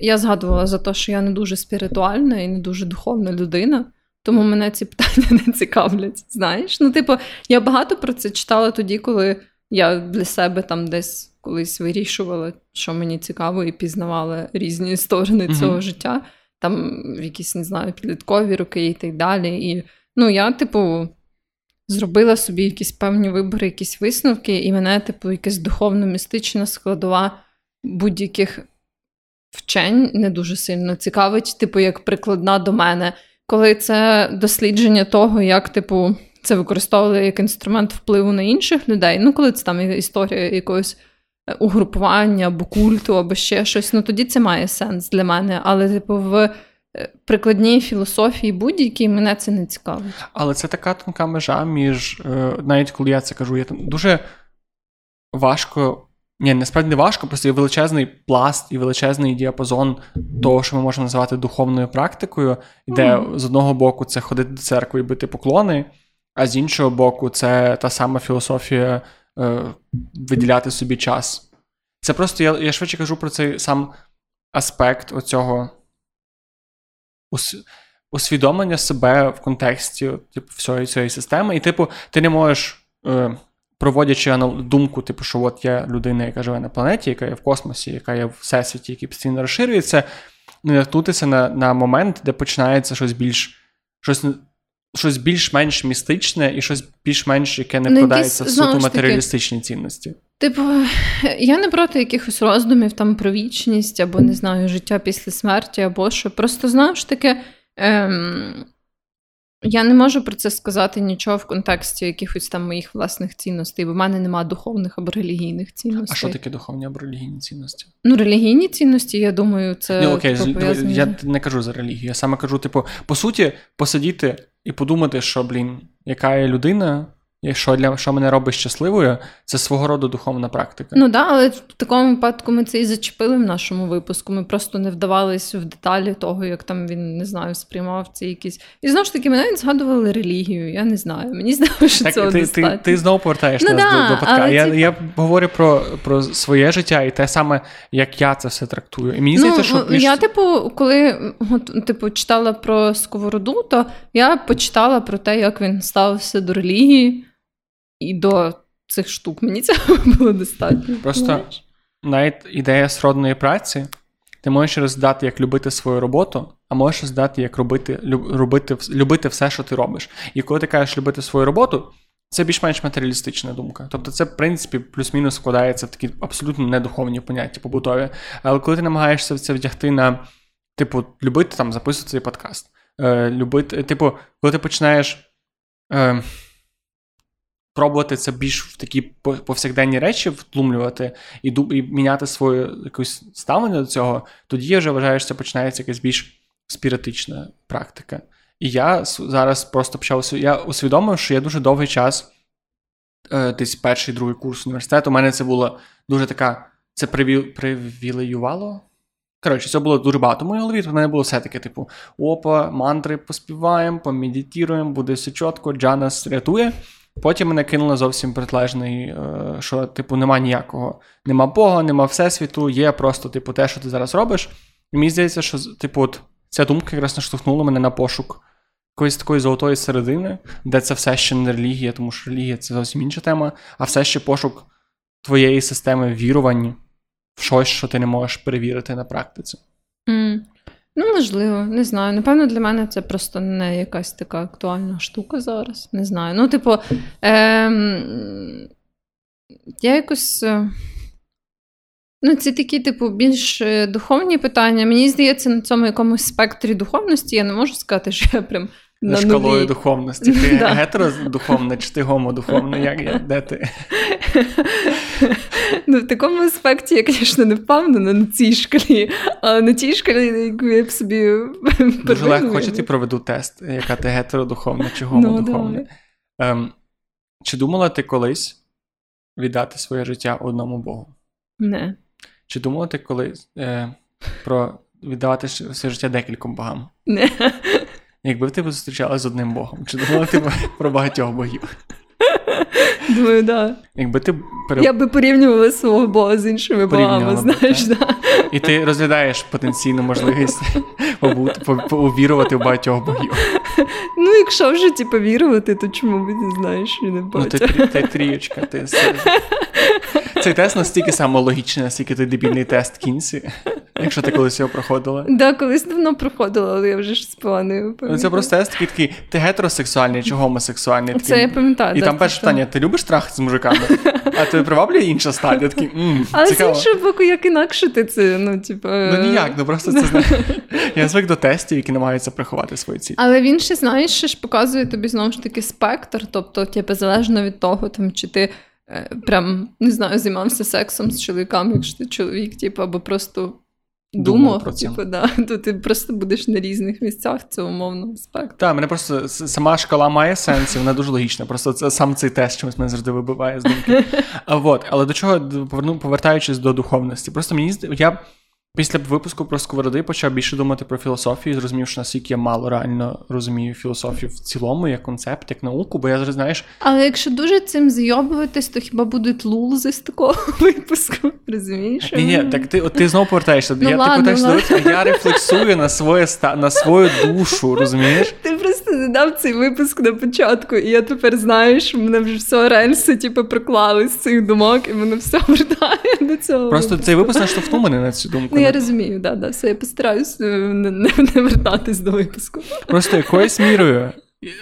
я згадувала за те, що я не дуже спіритуальна і не дуже духовна людина, тому мене ці питання <laughs> не цікавлять. Знаєш? Ну, типу, я багато про це читала тоді, коли я для себе там десь колись вирішувала, що мені цікаво, і пізнавала різні сторони Мгм. цього життя, там в якісь, не знаю, підліткові роки і так далі. І ну, я, типу, зробила собі якісь певні вибори, якісь висновки, і мене, типу, якась духовно-містична складова будь-яких вчень не дуже сильно цікавить, типу, як прикладна до мене. Коли це дослідження того, як, типу, це використовували як інструмент впливу на інших людей, ну, коли це там історія якогось е, угрупування або культу, або ще щось, ну тоді це має сенс для мене. Але, типу, в е, прикладній філософії будь-якій мене це не цікавить. Але це така тонка межа між, е, навіть коли я це кажу, я там дуже важко. Ні, насправді не важко, просто є величезний пласт і величезний діапазон того, що ми можемо називати духовною практикою, де Мгм. з одного боку це ходити до церкви і бити поклони, а з іншого боку, це та сама філософія е, виділяти собі час. Це просто я, я швидше кажу про цей сам аспект оцього ус, усвідомлення себе в контексті типу, всієї цієї системи. І, типу, ти не можеш, е, проводячи думку, типу, що от є людина, яка живе на планеті, яка є в космосі, яка є в всесвіті, який постійно розширюється, не наткнутися на, на момент, де починається щось більш. щось Щось більш-менш містичне і щось більш-менш, яке не Ну, вкладається в якісь, суто матеріалістичні цінності. Типу, <laughs> я не проти якихось роздумів там про вічність, або не знаю, життя після смерті, або що. Просто знаю ж таке. Ем, я не можу про це сказати нічого в контексті якихось там моїх власних цінностей, бо в мене немає духовних або релігійних цінностей. А що таке духовні або релігійні цінності? Ну, релігійні цінності, я думаю, це Ну, окей, типу, пов'язані. я не кажу за релігію. Я саме кажу, типу, по суті, посидіти і подумати, що, блін, яка я людина, і що для що мене робить щасливою, це свого роду духовна практика. Ну да, але в такому випадку ми це і зачепили в нашому випуску. Ми просто не вдавались в деталі того, як там він не знаю, сприймав ці якісь. І знову ж таки, ми навіть згадували релігію. Я не знаю. Мені здалося, що так, цього ти, достатньо. ти, ти знову повертаєш Ну нас да, до, до але Я, типу- я говорю про, про своє життя і те саме, як я це все трактую. І мені здається, що ну, я, типу, коли от, типу, читала про сковороду, то я почитала про те, як він ставився до релігії і до цих штук. Мені цього <laughs> було достатньо. Просто знаєш. навіть ідея сродної праці, ти можеш роздати, як любити свою роботу, а можеш роздати, як робити, люб- робити, вс- любити все, що ти робиш. І коли ти кажеш любити свою роботу, це більш-менш матеріалістична думка. Тобто, це, в принципі, плюс-мінус складається в такі абсолютно недуховні поняття побутові. Але коли ти намагаєшся це вдягти на, типу, любити там записувати цей подкаст, е, любити, типу, коли ти починаєш. Е, Пробувати це більш в такі повсякденні речі втлумлювати і, і міняти своє якось ставлення до цього, тоді я вже вважаю, що це починається якась більш спіритична практика. І я зараз просто почав я усвідомив, що я дуже довгий час, е, десь перший другий курс університету, у мене це було дуже така. Це привілеювало. Коротше, це було дуже багато моїй голові. В мене було все таке, типу, опа, мантри поспіваємо, помедитуємо, буде все чітко, Джа нас рятує. Потім мене кинуло зовсім протилежний, е, що, типу, нема ніякого. Нема Бога, нема Всесвіту, є просто, типу, те, що ти зараз робиш. І мені здається, що типу, от, ця думка якраз наштовхнула мене на пошук якоїсь такої золотої середини, де це все ще не релігія, тому що релігія це зовсім інша тема, а все ще пошук твоєї системи вірувань в щось, що ти не можеш перевірити на практиці. Ну, можливо, не знаю. Напевно, для мене це просто не якась така актуальна штука зараз. Не знаю. Ну, типу, ем, я якось. е, Ну, це такі, типу, більш е, духовні питання. Мені здається, на цьому якомусь спектрі духовності я не можу сказати, що я прям На шкалою нулі. духовності. Ти <laughs> Да. гетеродуховна чи ти гомодуховна? Як, як, де ти? <laughs> Ну, в такому аспекті я, звісно, не впевнена на цій шкалі, а на тій шкалі, яку я б собі Дуже легко придумала. хочете проведу тест, яка ти гетеродуховна чи Ну, гомодуховна. давай. Ем, чи думала ти колись віддати своє життя одному Богу? Не. Чи думала ти колись е, про віддавати своє життя декільком богам? Не. Якби ти зустрічалася з одним Богом, чи думала ти про багатьох богів? <laughs> Думаю, да. Якби ти пере... Я би порівнювала свого Бога з іншими богами, знаєш, так. да. І ти розглядаєш потенційну можливість <laughs> увірувати в багатьох богів. Ну, якщо вже ті повірувати, то чому б ти знаєш, що не Ну, ти, бачиш? трі- ти трієчка, ти <laughs> Цей тест настільки самологічний, наскільки той дебільний тест кінці, якщо ти колись його проходила. Да, колись давно проходила, але я вже ж спала не Ну. Це просто тест такий, такий, ти гетеросексуальний чи гомосексуальний? Це я пам'ятаю. І да, там перше що. питання: ти любиш трахати з мужиками? А тебе приваблює інша стадія? Такий, м, Але цікаво. з іншого боку, як інакше ти це, ну, типу. Ну ніяк, ну просто це знає. Я звик до тестів, які намагаються приховати свої цілі. Але він ще, знаєш, ще ж показує тобі знову ж таки спектр, тобто, типу, залежно від того, там, чи ти прям не знаю, займався сексом з чоловіком, якщо ти чоловік, типу, або просто Думав думав, про типу, да, <laughs> то ти просто будеш на різних місцях це умовно спектру. Так, мене просто сама шкала має сенс, і вона дуже логічна. Просто це сам цей тест чомусь мене завжди вибиває з думки. <laughs> А вот, але до чого поверну, повертаючись до духовності, просто мені я після випуску про сковороди почав більше думати про філософію, і зрозумів, що наскільки я мало реально розумію філософію в цілому, як концепт, як науку, бо я зараз, знаєш, Але якщо дуже цим зйобуватись, то хіба будуть лулзи з такого <laughs> випуску? Розумієш? Ні, ні, так ти, от ти знову повертаєшся. Ну я ладно, ти повертаєшся ладно. до речі, я рефлексую на своє на свою душу, розумієш? <laughs> Ти просто не дав цей випуск на початку, і я тепер знаю, що мене вже все рельси, типу, проклали з цих думок, і мене все <laughs> вертає до цього. Просто випуску. цей випуск наштовхнув мене на цю думку. Ну, я розумію, да, да, все, я постараюсь е, не, не, не вертатись до випуску. Просто якоюсь <laughs> мірою.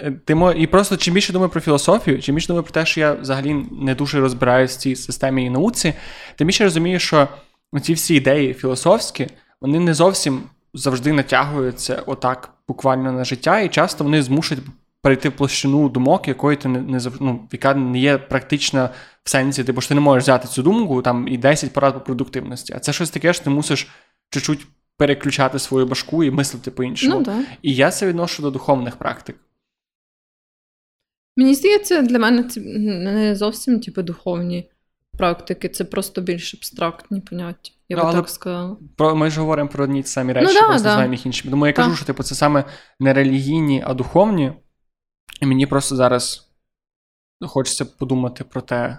е, Ти мо... І просто чим більше думаю про філософію, чим більше думаю про те, що я взагалі не дуже розбираюсь в цій системі і науці, тим більше розумію, що ці всі ідеї філософські, вони не зовсім завжди натягуються отак буквально на життя, і часто вони змушують перейти в площину думок, якої ти не, не ну, яка не є практична в сенсі, типу, що ти не можеш взяти цю думку там і 10 порад по продуктивності. А це щось таке, що ти мусиш чуть-чуть переключати свою башку і мислити по-іншому. Ну. І я це відношу до духовних практик. Мені здається, для мене це не зовсім типу, духовні практики, це просто більш абстрактні поняття. Я Ну, би так сказала. Про ми ж говоримо про одні ті самі речі, Ну, да, просто да. називаємо їх іншими. Тому я Так. кажу, що типу, це саме не релігійні, а духовні. І мені просто зараз хочеться подумати про те.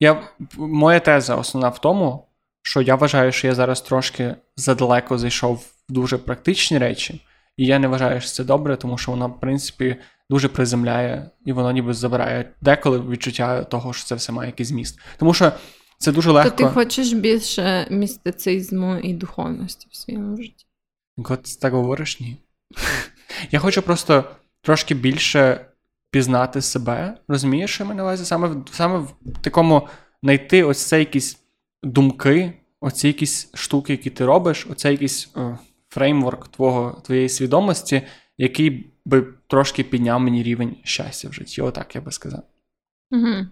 Я, моя теза основна в тому, що я вважаю, що я зараз трошки задалеко зайшов в дуже практичні речі, і я не вважаю, що це добре, тому що воно, в принципі, дуже приземляє, і воно ніби забирає деколи відчуття того, що це все має якийсь зміст. Тому що це дуже То легко. ти хочеш більше містицизму і духовності в своєму житті. Ти так говориш, ні. <laughs> Я хочу просто трошки більше пізнати себе, розумієш, що я маю на увазі? Саме, в- саме в такому знайти ось це якісь думки, оці якісь штуки, які ти робиш, оце якийсь е, фреймворк твого, твоєї свідомості, який би трошки підняв мені рівень щастя в житті. Отак я би сказав. Угу.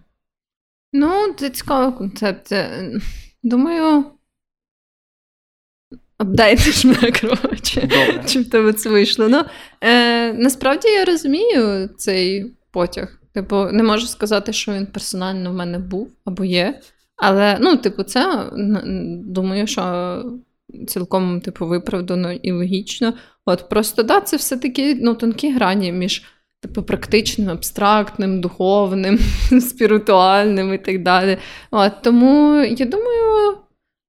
Ну, це цікавий концепт. Це, Думаю, апдейтиш мене, коротше. Чи в тебе це вийшло? Ну, е, насправді я розумію цей потяг. Типу, не можу сказати, що він персонально в мене був або є. Але, ну, типу, це думаю, що цілком типу, виправдано і логічно. От просто да, це все такі ну, тонкі грані між типу, практичним, абстрактним, духовним, <laughs> спіритуальним і так далі. От, тому я думаю,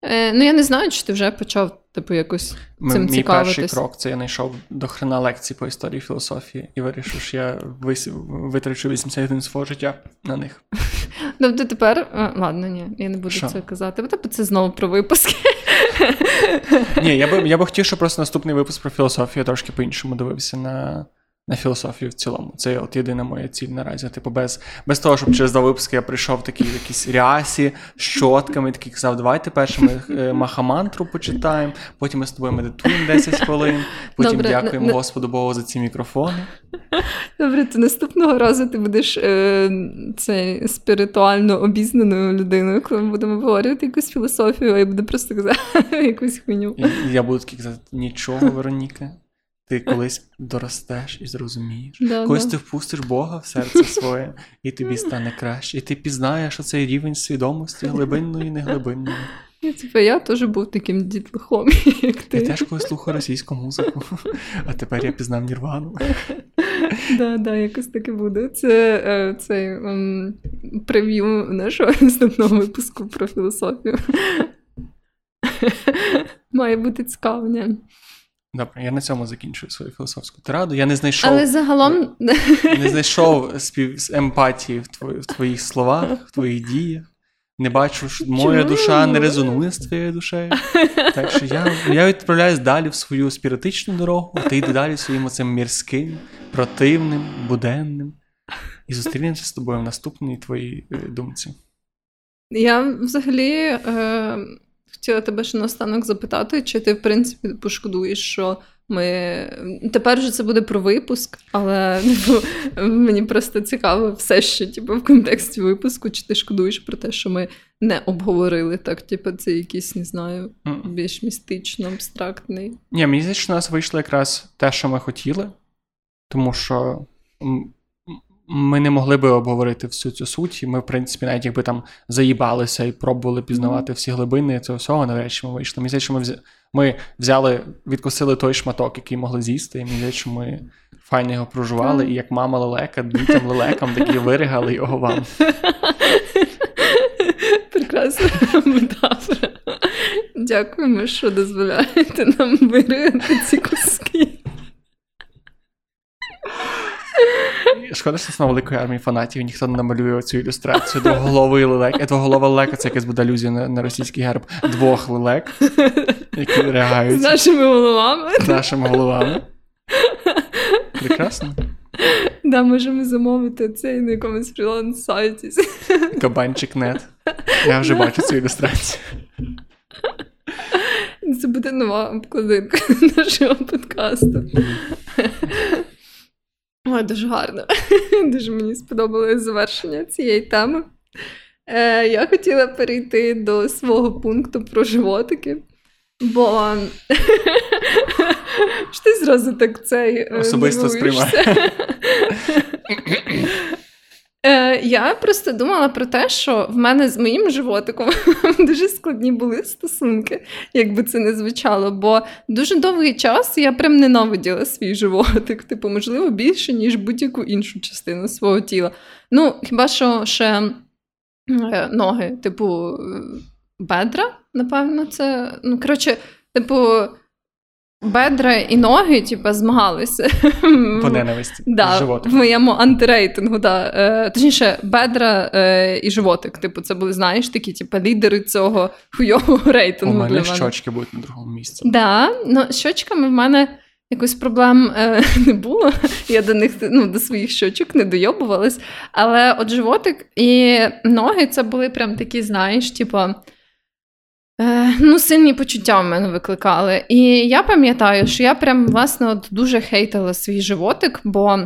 е, ну я не знаю, чи ти вже почав типу, якось М- цим Мій перший крок це я знайшов до хрена лекцій по історії філософії і вирішив, що я вис... витрачу 81 свого життя на них. <laughs> Тобто тепер. ладно, ні, я не буду Що? це казати. Бо типу, це знову про випуски. Ні, я би, я би хотів, щоб просто наступний випуск про філософію я трошки по-іншому дивився на, на філософію в цілому. Це от єдина моя ціль наразі. Типу, без, без того, щоб через два випуски я прийшов такий в якійсь рясі, з щотками, такий казав, давайте перше ми е, махамантру почитаємо, потім ми з тобою медитуємо 10 хвилин, потім Добре, дякуємо не- Господу Богу за ці мікрофони. Добре, то наступного разу ти будеш е, це, спіритуально обізнаною людиною, коли ми будемо говорити якусь філософію, а я буду просто казати <laughs> якусь хуйню. Я буду такий казати, нічого, Вероніка, ти колись доростеш і зрозумієш. Да, Колись да. ти впустиш Бога в серце своє, і тобі <laughs> стане краще. І ти пізнаєш оцей рівень свідомості глибинної і неглибинної. І, типу, я теж був таким дітлахом, <laughs> як ти. Я теж колись слухав російську музику, а тепер я пізнав Нірвану. <laughs> Да, да, якось таке буде. Це е, цей ем, прев'ю нашого наступного випуску про філософію. Має бути цікаво, ні? Добре, я на цьому закінчую свою філософську тираду. Я не знайшов, Але загалом не знайшов спів... емпатії в, твої... в твоїх словах, в твоїх діях. Не бачу, що моя душа не резонує з твоєю душею. Так що я, я відправляюсь далі в свою спіритичну дорогу, а ти йди далі своїм оцим мірським, противним, буденним. І зустрінемося з тобою в наступній твоїй е, думці. я взагалі е, хотіла тебе ще наостанок запитати, чи ти, в принципі, пошкодуєш, що ми. Тепер же це буде про випуск, але типу, мені просто цікаво все ще типу, в контексті випуску, чи ти шкодуєш про те, що ми не обговорили так, типу, це якийсь, не знаю, більш містично, абстрактний. Ні, мені здається, що у нас вийшло якраз те, що ми хотіли, тому що ми не могли би обговорити всю цю суть, і ми, в принципі, навіть якби там заїбалися і пробували пізнавати всі глибини цього всього, навряд чи ми вийшли. Мені здається, що ми, взя... ми взяли, відкусили той шматок, який могли з'їсти, і мені здається, що ми файно його прожували, і як мама лелека, дітям лелекам такі виригали його вам. <laughs> Прекрасна метафора. Дякуємо, що дозволяєте нам вирити ці куски. Шкода, що на великої армії фанатів, ніхто не намалює цю ілюстрацію двоголовий лелек. Е, Двоголова лелека це якась буде алюзія на, на російський герб двох лелек, які З нашими головами. з нашими головами. Прекрасно. Да, можемо замовити цей на якомусь фріланс-сайті. Кабанчик.нет. Я вже бачу цю ілюстрацію. Це буде нова обкладинка <laughs> нашого подкасту. Ой, дуже гарно. <laughs> Дуже мені сподобалось завершення цієї теми. Е, я хотіла перейти до свого пункту про животики, бо <laughs> ти зразу так цей е, Особисто нервуєшся? <laughs> Е, Я просто думала про те, що в мене з моїм животиком <laughs> дуже складні були стосунки, як би це не звучало. Бо дуже довгий час я прям ненавиділа свій животик, типу, можливо, більше, ніж будь-яку іншу частину свого тіла. Ну, хіба що ще е, ноги, типу, бедра, напевно, це. Ну, коротше, типу. Бедра і ноги, типу, змагалися <laughs> по ненависті да, животик. в моєму антирейтингу. Да. Е, Точніше, бедра е, і животик. Типу, це були, знаєш, такі, типу, лідери цього хуйового <laughs> рейтингу. У мене мене. щочки будуть на другому місці. Да, ну, з щочками в мене якось проблем е, <laughs> не було. Я до них ну, до своїх щочок не дойобувалась. Але от животик і ноги це були прям такі, знаєш, типу. Е, ну, сильні почуття в мене викликали. І я пам'ятаю, що я прям власне от дуже хейтила свій животик, бо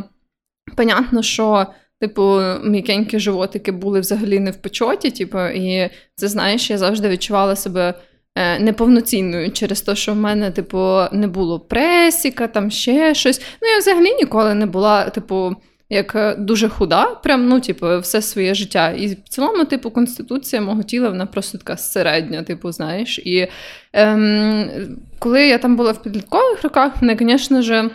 понятно, що. Типу, м'якенькі животики були взагалі не в почоті, типу, і це знаєш, я завжди відчувала себе е, неповноцінною через те, що в мене, типу, не було пресіка, там ще щось. Ну, я взагалі ніколи не була, типу, як е, дуже худа, прям, ну, типу, все своє життя. І в цілому, типу, конституція мого тіла, вона просто така середня, типу, знаєш. І ем, коли я там була в підліткових роках, мене, звісно ж,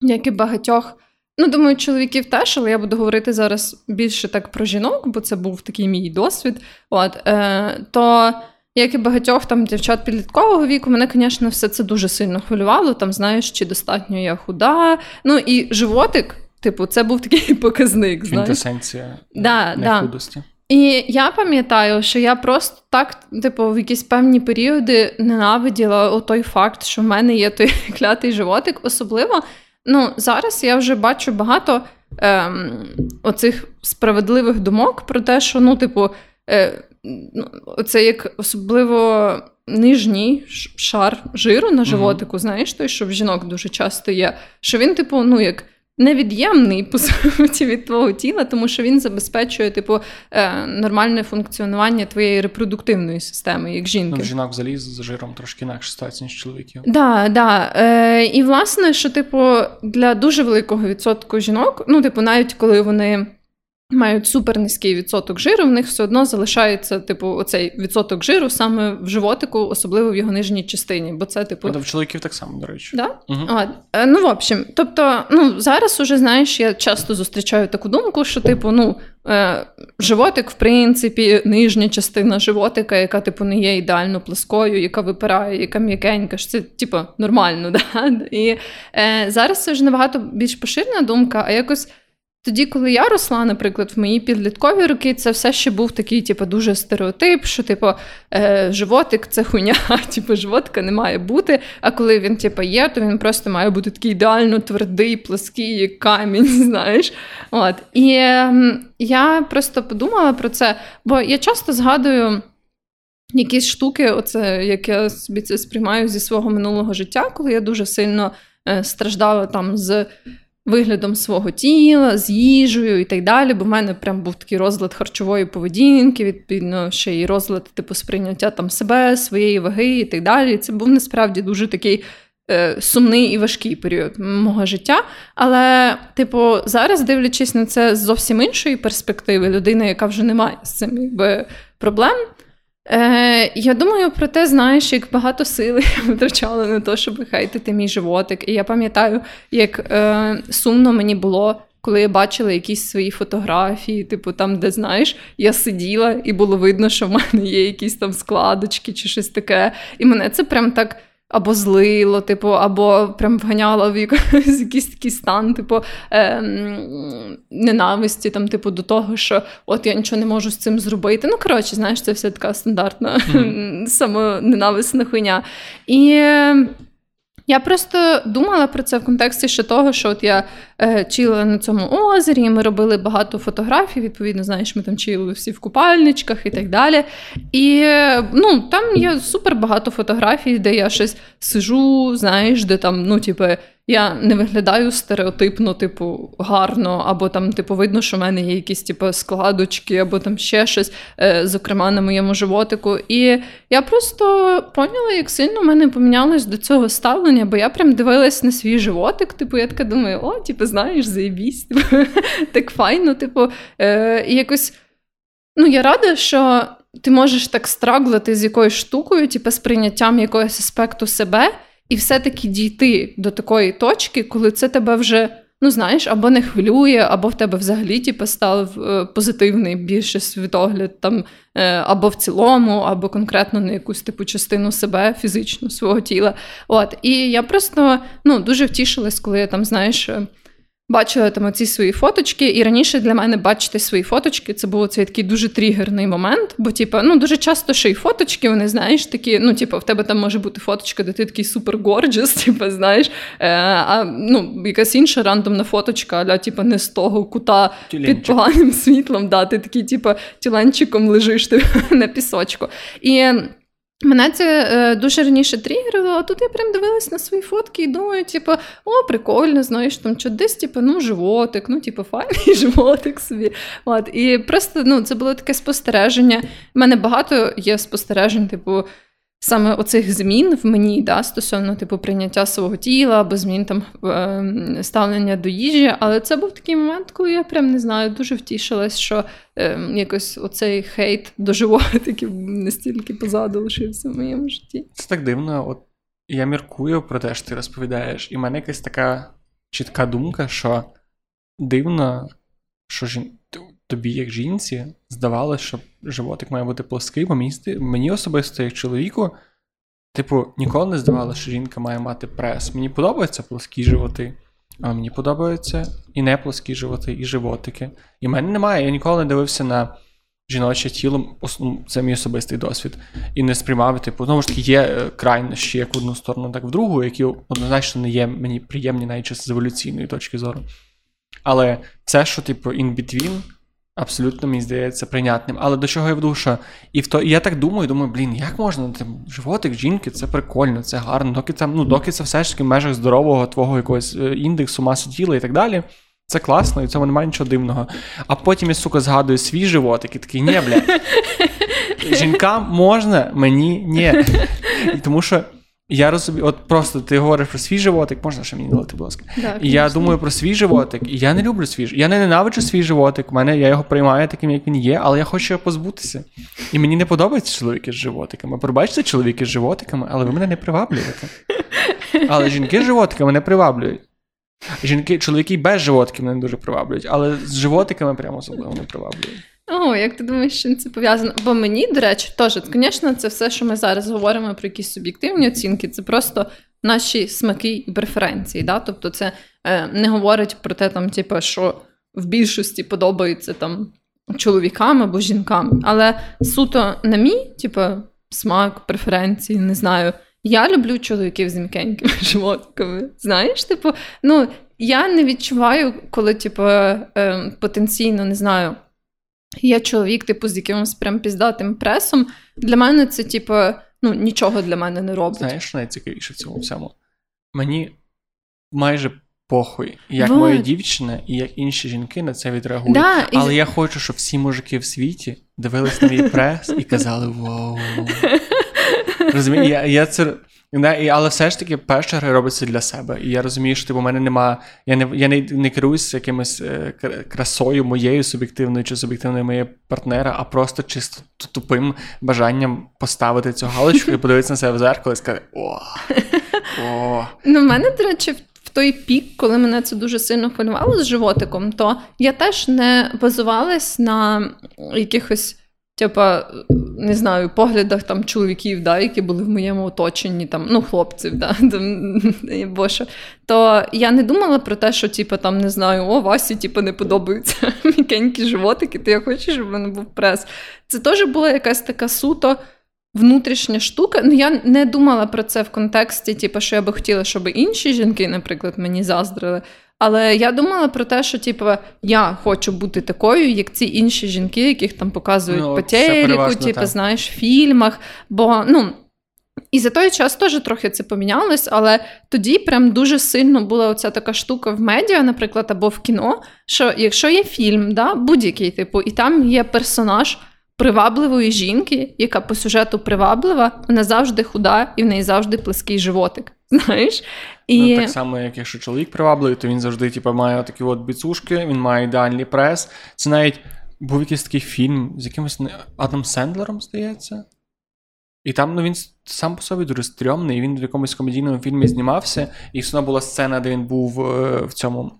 як і багатьох. Ну, думаю, чоловіків теж, але я буду говорити зараз більше так про жінок, бо це був такий мій досвід. От, е, То, як і багатьох там дівчат підліткового віку, мене, звісно, все це дуже сильно хвилювало. Там, знаєш, чи достатньо я худа. Ну і животик, типу, це був такий <laughs> показник. Квінтесенція Да, да. нехудості. І я пам'ятаю, що я просто так, типу, в якісь певні періоди ненавиділа той факт, що в мене є той <laughs> клятий животик. Особливо, ну, зараз я вже бачу багато ем, оцих справедливих думок про те, що, ну, типу, е, ну, це як особливо нижній шар жиру на животику, знаєш, той, що в жінок дуже часто є, що він, типу, ну, як. Невід'ємний по <laughs> суті від твого тіла, тому що він забезпечує типу е, нормальне функціонування твоєї репродуктивної системи, як Ну, жінки. в жінок заліз з жиром трошки інакше ситуація, ніж чоловіків. Да, да. Е, і власне, що, типу, для дуже великого відсотку жінок, ну, типу, навіть коли вони мають супер низький відсоток жиру, в них все одно залишається, типу, оцей відсоток жиру саме в животику, особливо в його нижній частині. Бо це, типу, Правда, в чоловіків так само, до речі. Да? Угу. От, е, ну, в общем, тобто, ну, зараз уже, знаєш, я часто зустрічаю таку думку, що, типу, ну, е, животик, в принципі, нижня частина животика, яка, типу, не є ідеально плоскою, яка випирає, яка м'якенька, що це, типу, нормально, <laughs> да? І е, зараз це вже набагато більш поширена думка, а якось. Тоді, коли я росла, наприклад, в мої підліткові роки, це все ще був такий, типу, дуже стереотип, що, типу, е, животик це хуйня, <laughs> типу, животика не має бути. А коли він, типу, є, то він просто має бути такий ідеально твердий, плоский, як камінь, <laughs> знаєш. От. І е, я просто подумала про це, бо я часто згадую. Якісь штуки, оце як я собі це сприймаю зі свого минулого життя, коли я дуже сильно е, страждала там з виглядом свого тіла, з їжею і так далі. Бо в мене прям був такий розлад харчової поведінки, відповідно, ще й розлад типу сприйняття там себе, своєї ваги і так далі. Це був насправді дуже такий. е, Сумний і важкий період мого життя. Але, типу, зараз, дивлячись на це з зовсім іншої перспективи, людина, яка вже не має з цим якби, проблем. Е, я думаю про те, знаєш, як багато сили <laughs> витрачала на те, щоб хейтити мій животик. І я пам'ятаю, як е, сумно мені було, коли я бачила якісь свої фотографії, типу там, де знаєш, я сиділа, і було видно, що в мене є якісь там складочки чи щось таке. І мене це прям так. Або злило, типу, або прям вганяло в якийсь, <laughs> якийсь такий стан, типу, е, ненависті, там, типу, до того, що от я нічого не можу з цим зробити. Ну, коротше, знаєш, це все така стандартна mm-hmm. <laughs> самоненависна хуйня. І я просто думала про це в контексті ще того, що от я е, чила на цьому озері, і ми робили багато фотографій. Відповідно, знаєш, ми там чили всі в купальничках і так далі. І ну, там є супер багато фотографій, де я щось сижу, знаєш, де там, ну, типу, я не виглядаю стереотипно, типу, гарно, або там, типу, видно, що в мене є якісь типу, складочки, або там ще щось, е, зокрема, на моєму животику. І я просто поняла, як сильно в мене помінялось до цього ставлення, бо я прям дивилась на свій животик. Типу, я така думаю, о, типу, знаєш, заєбісь, типу, <laughs> так файно, типу, е, і якось. Ну, я рада, що ти можеш так страглити з якоюсь штукою, типу, з прийняттям якогось аспекту себе, і все-таки дійти до такої точки, коли це тебе вже, ну знаєш, або не хвилює, або в тебе взагалі типу, став е, позитивний більше світогляд, там, е, або в цілому, або конкретно на якусь типу частину себе, фізичну свого тіла. От. І я просто ну, дуже втішилась, коли я там, знаєш. Бачила там оці свої фоточки, і раніше для мене бачити свої фоточки це був цей такий дуже тригерний момент. Бо, типу, ну дуже часто ще й фоточки, вони знаєш, такі, ну, типу, в тебе там може бути фоточка, де ти такий супер горджес, <laughs> типу, знаєш, е, а ну, якась інша рандомна фоточка, аля, типу, не з того кута Тюленчик. під поганим <laughs> світлом. да, Ти такий, типу, тюленчиком лежиш ти, <laughs> на пісочку. І Мене це е, дуже раніше тригерило, а тут я прям дивилась на свої фотки і думаю, типу, о, прикольно, знаєш, там що десь, типу, ну, животик, ну, типу, файний <laughs> животик собі. От. І просто ну, це було таке спостереження. У мене багато є спостережень, типу, саме оцих змін в мені, да, стосовно типу прийняття свого тіла або змін там ем, ставлення до їжі. Але це був такий момент, коли я прям не знаю, дуже втішилась, що е, якось оцей хейт до животиків <laughs> настільки позаду лишився в моєму житті. Це так дивно. От я міркую про те, що ти розповідаєш, і в мене якась така чітка думка, що дивно, що жін тобі, як жінці, здавалося, що животик має бути плоский, бо мені, мені особисто, як чоловіку, типу, ніколи не здавалося, що жінка має мати прес. Мені подобаються плоскі животи, а мені подобаються і не плоскі животи, і животики. І в мене немає. Я ніколи не дивився на жіноче тіло, ну, це мій особистий досвід. І не сприймав, типу, знову ж таки, є е, крайнощі як в одну сторону, так в другу, які однозначно не є мені приємні навіть з еволюційної точки зору. Але це, що, типу, in between, Абсолютно, мені здається, прийнятним. Але до чого я веду, що і в то, і я так думаю, думаю, блін, як можна там, животик жінки, це прикольно, це гарно, доки там, ну, доки це все ж таки в межах здорового твого якогось е, індексу, маси тіла і так далі. Це класно, і в цьому немає нічого дивного. А потім я, сука, згадую свій животик і такий, ні, бля, <laughs> жінкам можна, мені ні. <laughs> І Тому що я розумію, от просто ти говориш про свій животик, можна ще мені дати, будь ласка. Да, і я думаю про свій животик, і я не люблю свій Я не ненавиджу свій животик. У мене я його приймаю таким, як він є, але я хочу його позбутися. І мені не подобаються чоловіки з животиками. Пробачте чоловіки з животиками, але ви мене не приваблюєте. Але жінки з животиками не приваблюють. Жінки, чоловіки без животиків мене дуже приваблюють, але з животиками прямо особливо не приваблюють. О, як ти думаєш, чим це пов'язано? Бо мені, до речі, теж, звісно, це все, що ми зараз говоримо про якісь суб'єктивні оцінки, це просто наші смаки і преференції. Да? Тобто, це е, не говорить про те, там, типу, що в більшості подобається там чоловікам або жінкам. Але суто на мій, типу, смак, преференції, не знаю. Я люблю чоловіків з м'якенькими <laughs> животками. Знаєш, типу, ну я не відчуваю, коли, типу, е, потенційно не знаю. Є чоловік, типу, з якимось прям піздатим пресом. Для мене це, типу, ну, нічого для мене не робить. Знаєш, найцікавіше в цьому всьому? Мені майже похуй, як вот. моя дівчина і як інші жінки на це відреагують. Да, Але і... я хочу, щоб всі мужики в світі дивились на мій прес і казали: Вау. <laughs> Розумієш, я, я це не, Але все ж таки перша гра робиться для себе. І я розумію, що типу, у мене нема. Я не я не, не керуюся якимось е, красою моєю суб'єктивною чи суб'єктивною моєї партнера, а просто чисто тупим бажанням поставити цю галочку і подивитися на себе в зеркало і сказати: О! о. Ну, в мене, до речі, в той пік, коли мене це дуже сильно хвилювало з животиком, то я теж не базувалась на якихось. Типа, не знаю, поглядах там чоловіків, да, які були в моєму оточенні, там, ну, хлопців, да, <laughs> там, бо то я не думала про те, що типу, там, не знаю, о, Васі типу, не подобаються <laughs> м'якенькі животики, то я хочу, щоб в був прес. Це теж була якась така суто внутрішня штука. Ну, я не думала про це в контексті, типу, що я би хотіла, щоб інші жінки, наприклад, мені заздрили. Але я думала про те, що типу, я хочу бути такою, як ці інші жінки, яких там показують ну, по телеку, типу, знаєш, в фільмах. Бо ну. І за той час теж трохи це помінялось, але тоді прям дуже сильно була оця така штука в медіа, наприклад, або в кіно. Що якщо є фільм, да, будь-який типу, і там є персонаж привабливої жінки, яка по сюжету приваблива, вона завжди худа і в неї завжди плеский животик. Знаєш? І... Ну, Так само, як якщо чоловік привабливий, то він завжди типу, має такі от біцушки, він має ідеальний прес. Це навіть був якийсь такий фільм з якимось Адам Сендлером, здається. І там ну, він сам по собі дуже стрьомний, і він в якомусь комедійному фільмі знімався, і все одно була сцена, де він був е, в цьому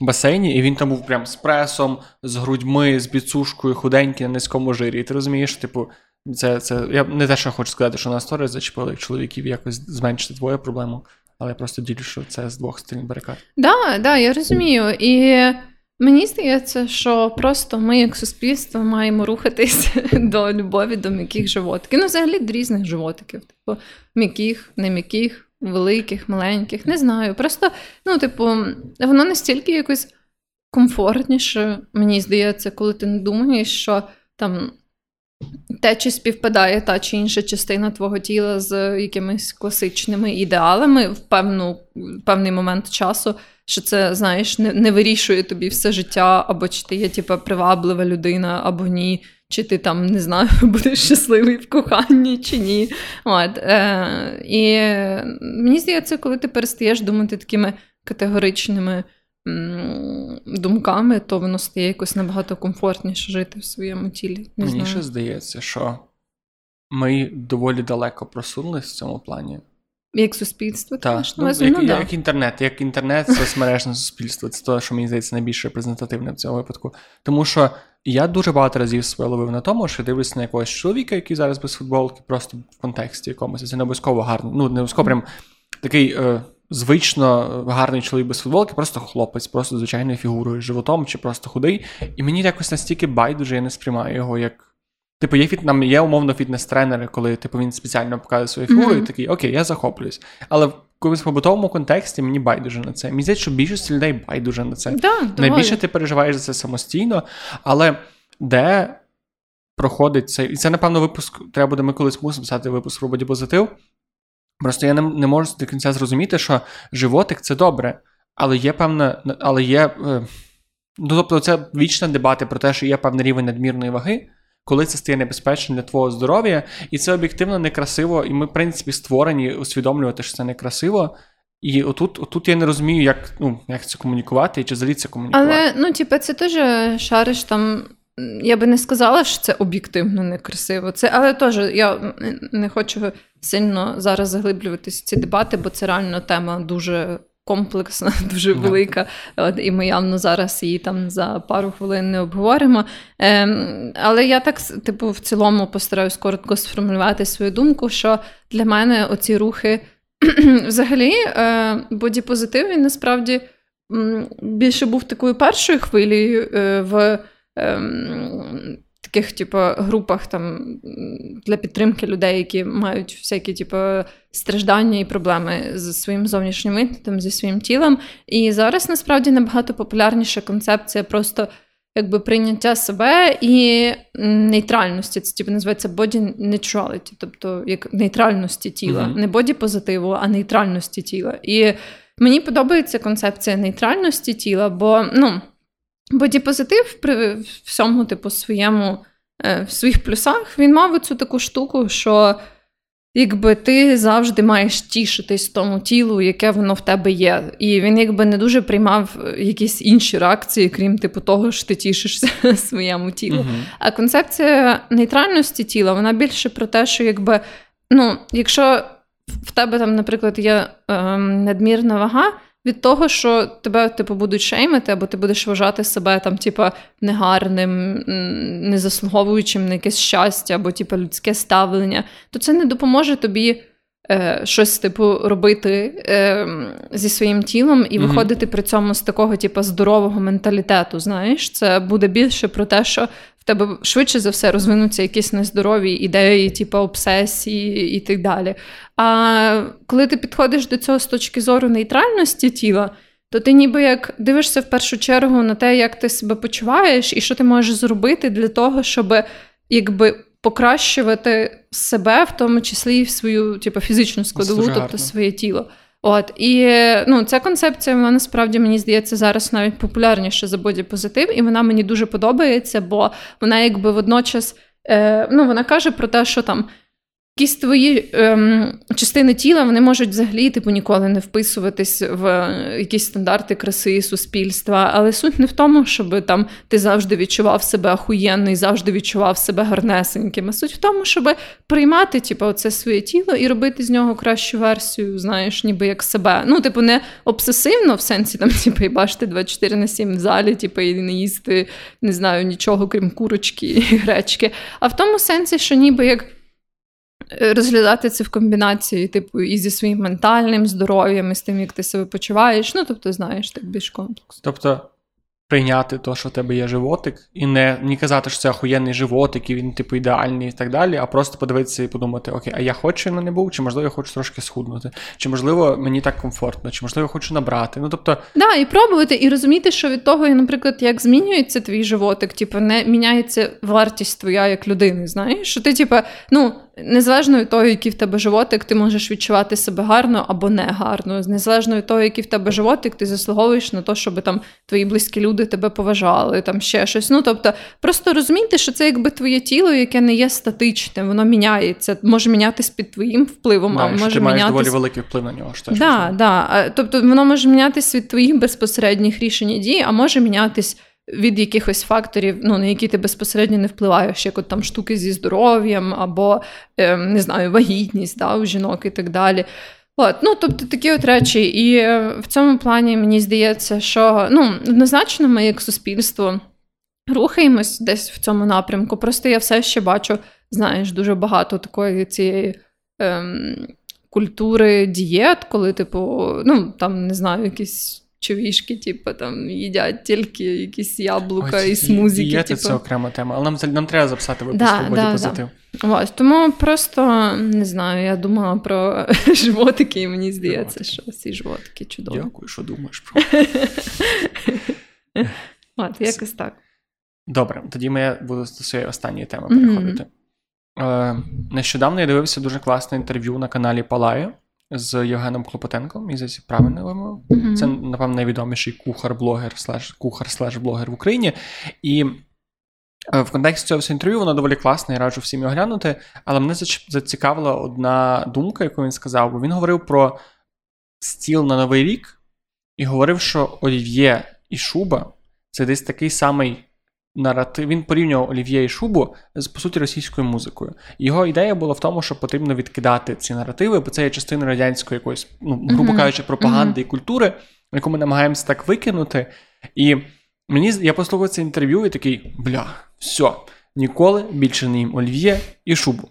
басейні, і він там був прям з пресом, з грудьми, з біцушкою, худенький на низькому жирі. І ти розумієш, типу, це це. Я не те, що хочу сказати, що на сторі зачепили чоловіків якось зменшити твою проблему, але я просто ділю, що це з двох сторін барикад. Да, да, я розумію. І мені здається, що просто ми, як суспільство, маємо рухатись <laughs> до любові, до м'яких животиків. Ну, взагалі до різних животиків, типу м'яких, не м'яких великих, маленьких, не знаю. Просто, ну, типу, воно настільки якось комфортніше, мені здається, коли ти не думаєш, що там. Те, чи співпадає та чи інша частина твого тіла з якимись класичними ідеалами в певну, певний момент часу, що це, знаєш, не не вирішує тобі все життя, або чи ти є типу, приваблива людина, або ні чи ти там не знаю, <laughs> будеш щасливий в коханні чи ні. От, е, І мені здається, коли ти перестаєш думати такими категоричними думками, то воно стає якось набагато комфортніше жити в своєму тілі. Не Мені знаю. ще здається, що ми доволі далеко просунулися в цьому плані. Як суспільство, так. Ну, як, ну, як інтернет, як інтернет, соцмережне суспільство. Це те, що мені здається найбільш репрезентативне в цьому випадку. Тому що я дуже багато разів себе ловив на тому, що дивлюся на якогось чоловіка, який зараз без футболки, просто в контексті якомусь. Це не обов'язково гарно. Ну, не обов'язково прям такий е, звично гарний чоловік без футболки, просто хлопець, просто звичайною фігурою, животом чи просто худий. І мені якось настільки байдуже, я не сприймаю його як. Типу, є фіт, нам є умовно фітнес-тренери, коли типу, він спеціально показує свою фігуру, mm-hmm. і такий, окей, я захоплююсь. Але в якомусь побутовому контексті мені байдуже на це. Мені здається, що більшість людей байдуже на це. Да, Найбільше ти переживаєш за це самостійно, але де проходить це. І це, напевно, випуск. Треба буде ми колись мусимо писати випуск про бодіпозитив. Просто я не, не можу до кінця зрозуміти, що животик це добре, але є певна. Але є. Е, ну, тобто, це вічна дебати про те, що є певний рівень надмірної ваги коли це стає небезпечним для твого здоров'я, і це об'єктивно некрасиво, і ми, в принципі, створені усвідомлювати, що це некрасиво. І отут, отут я не розумію, як ну, як це комунікувати і чи взагалі це комунікувати. Але ну, типу, це теж шариш там. Я би не сказала, що це об'єктивно некрасиво. Це, Але теж я не хочу сильно зараз заглиблюватися в ці дебати, бо це реально тема дуже комплексна, <laughs> дуже велика. От, І ми явно зараз її там за пару хвилин не обговоримо. Ем, Але я так, типу, в цілому постараюсь коротко сформулювати свою думку, що для мене оці рухи <clears throat> взагалі е, бодіпозитив він насправді більше був такою першою хвилею е, в. Ем, таких, типу, групах там для підтримки людей, які мають всякі, типу, страждання і проблеми з своїм зовнішнім виглядом, зі своїм тілом. І зараз насправді набагато популярніша концепція просто. Якби прийняття себе і нейтральності. Це типу, називається body neutrality, тобто як нейтральності тіла, uh-huh. не боді позитиву, а нейтральності тіла. І мені подобається концепція нейтральності тіла, бо ну, Бодіпозитив при всьому, типу, своєму, е, в своїх плюсах, він мав цю таку штуку, що якби ти завжди маєш тішитись тому тілу, яке воно в тебе є. І він якби не дуже приймав якісь інші реакції, крім типу того, що ти тішишся <laughs> своєму тілу. uh А концепція нейтральності тіла, вона більше про те, що якби, ну, якщо в тебе там, наприклад, є ем, надмірна вага від того, що тебе типу, будуть шеймити, або ти будеш вважати себе там, типу, негарним, незаслуговуючим на якесь щастя, або типу, людське ставлення, то це не допоможе тобі. Е, щось типу робити е, зі своїм тілом і виходити mm-hmm. при цьому з такого, типу, здорового менталітету. Знаєш, це буде більше про те, що в тебе швидше за все розвинуться якісь нездорові ідеї, типу обсесії і так далі. А коли ти підходиш до цього з точки зору нейтральності тіла, то ти ніби як дивишся в першу чергу на те, як ти себе почуваєш, і що ти можеш зробити для того, щоб якби покращувати себе, в тому числі і свою типу, фізичну складову, тобто гарно. своє тіло. От і ну, ця концепція, вона насправді мені здається зараз навіть популярніша за бодіпозитив, і вона мені дуже подобається, бо вона якби водночас е, ну, вона каже про те, що там Якісь твої ем, частини тіла вони можуть взагалі типу ніколи не вписуватись в е, якісь стандарти краси суспільства. Але суть не в тому, щоб там ти завжди відчував себе ахуєнний, завжди відчував себе гарнесеньким. А суть в тому, щоб приймати типу, оце своє тіло і робити з нього кращу версію, знаєш, ніби як себе. Ну, типу, не обсесивно в сенсі там, <laughs> типу, і бачити 24 на 7 в залі, типу, і не їсти не знаю нічого, крім курочки і <laughs> гречки. А в тому сенсі, що ніби як. Розглядати це в комбінації, типу, і зі своїм ментальним здоров'ям, і з тим, як ти себе почуваєш. Ну, тобто, знаєш, так більш комплексно. Тобто, прийняти то, що в тебе є животик, і не не казати, що це охуєнний животик, і він, типу, ідеальний і так далі, а просто подивитися і подумати: Окей, а я хочу на не був, чи можливо я хочу трошки схуднути, чи можливо мені так комфортно, чи можливо я хочу набрати. Ну, тобто... Да, і пробувати, і розуміти, що від того, наприклад, як змінюється твій животик, типу, не міняється вартість твоя як людини. Знаєш, що ти, типу, ну. Незалежно від того, який в тебе животик, ти можеш відчувати себе гарно або не гарно. Незалежно від того, який в тебе животик, ти заслуговуєш на те, щоб там твої близькі люди тебе поважали, там ще щось. Ну тобто, просто розумійте, що це якби твоє тіло, яке не є статичним, воно міняється, може мінятися під твоїм впливом, да, а може ти мінятись... маєш доволі великий вплив на нього. Що да, да. Тобто воно може мінятися від твоїх безпосередніх рішень і дій, а може мінятись від якихось факторів, ну на які ти безпосередньо не впливаєш, як от там штуки зі здоров'ям, або е, не знаю, вагітність да, у жінок і так далі. От, ну, Тобто такі от речі. І е, в цьому плані мені здається, що ну, однозначно ми як суспільство рухаємось десь в цьому напрямку. Просто я все ще бачу, знаєш, дуже багато такої цієї. Ем, Культури дієт, коли, типу, ну там не знаю, якісь човішки, типу, там їдять тільки якісь яблука Ой, і смузики. Є типу. це окрема тема, але нам нам треба записати випуск да, да, позитив. Да. Ось, тому просто не знаю, я думала про <laughs> животики, і мені здається, животики. що ці животики чудові. Дякую, що думаєш про. <laughs> От, якось так. Добре, тоді ми буду до своєї останньої теми переходити. Mm-hmm. Е, Нещодавно я дивився дуже класне інтерв'ю на каналі Палаю з Євгеном Клопотенком, і здається, правильно вимовив. Mm-hmm. Це, напевно, найвідоміший кухар-блогер, слеш, кухар-слеш-блогер в Україні. І е, в контексті цього інтерв'ю воно доволі класне, я раджу всім його глянути. Але мене зацікавила одна думка, яку він сказав, бо він говорив про стіл на Новий рік і говорив, що Олів'є і Шуба це десь такий самий наратив. Він порівнював Олів'є і Шубу з по суті російською музикою. Його ідея була в тому, що потрібно відкидати ці наративи, бо це є частина радянської якоїсь, ну грубо кажучи, пропаганди mm-hmm. і культури, яку ми намагаємося так викинути. І мені я послухав це інтерв'ю і такий бля, все, ніколи більше не їм Олів'є і Шубу.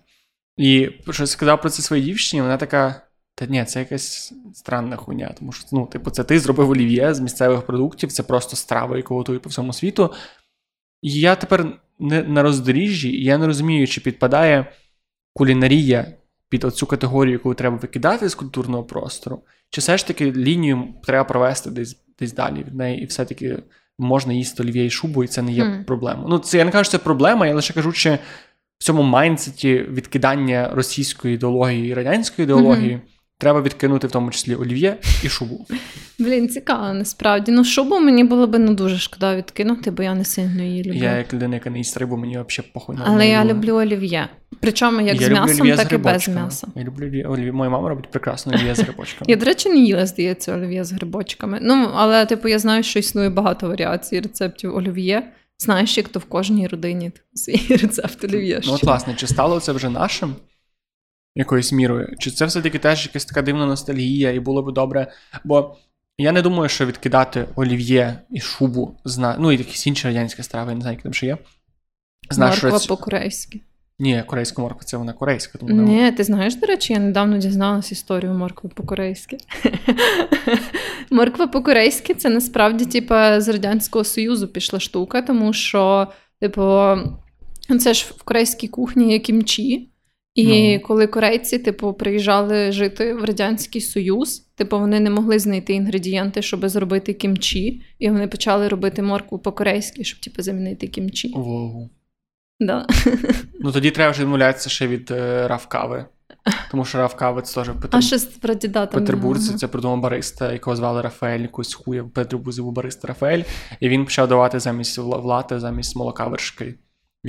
І що сказав про це своїй дівчині, вона така. Та ні, це якась странна хуйня, тому що ну, типу, це ти зробив олів'є з місцевих продуктів, це просто страва, яку готують по всьому світу. І я тепер не на роздоріжжі, і я не розумію, чи підпадає кулінарія під оцю категорію, яку треба викидати з культурного простору, чи все ж таки лінію треба провести десь десь далі від неї, і все-таки можна їсти олів'є і шубу, і це не є mm. проблемою. Ну, це я не кажу, що це проблема, я лише кажу, що в цьому майнсеті відкидання російської ідеології і радянської ідеології. Mm-hmm. Треба відкинути в тому числі олів'є і шубу. Блін, цікаво, насправді. Ну, шубу мені було б не дуже шкода відкинути, бо я не сильно її люблю. Я як людина, яка не їсть рибу, мені взагалі похуй на Але я люблю олів'є. Причому як я з м'ясом, так з і без м'яса. Я люблю олів'є. Моя мама робить прекрасно олів'є з грибочками. Я, до речі, не їла, здається, олів'є з грибочками. Ну, але, типу, я знаю, що існує багато варіацій рецептів олів'є. Знаєш, як то в кожній родині свій <laughs> рецепт олів'є. Ну, от, власне, чи стало це вже нашим? Якоюсь мірою. Чи це все-таки теж якась така дивна ностальгія, і було б добре. Бо я не думаю, що відкидати олів'є і шубу, зна... ну і якісь інші радянські страви, я не знаю, які там ще є. Знаєш, Морква що... по-корейськи. Ні, корейська морква це вона корейська. Тому Ні, ти знаєш, до речі, я недавно дізналась історію моркви по-корейськи. <laughs> Морква по-корейськи це насправді, типу, з Радянського Союзу пішла штука, тому що, типу, це ж в корейській кухні є кімчі. І ну. коли корейці, типу, приїжджали жити в Радянський Союз, типу, вони не могли знайти інгредієнти, щоб зробити кімчі, і вони почали робити моркву по-корейськи, щоб типу, замінити кімчі. Wow. Да. <laughs> Ну тоді треба вже відмовлятися ще від е, равкави. Тому що равкави це теж Петер... А що з прадідатом? Петербурзі це придумав бариста, якого звали Рафаель, якусь хуя в Петербурзі був бариста Рафаель, і він почав давати замість вла- влати, замість молока вершки.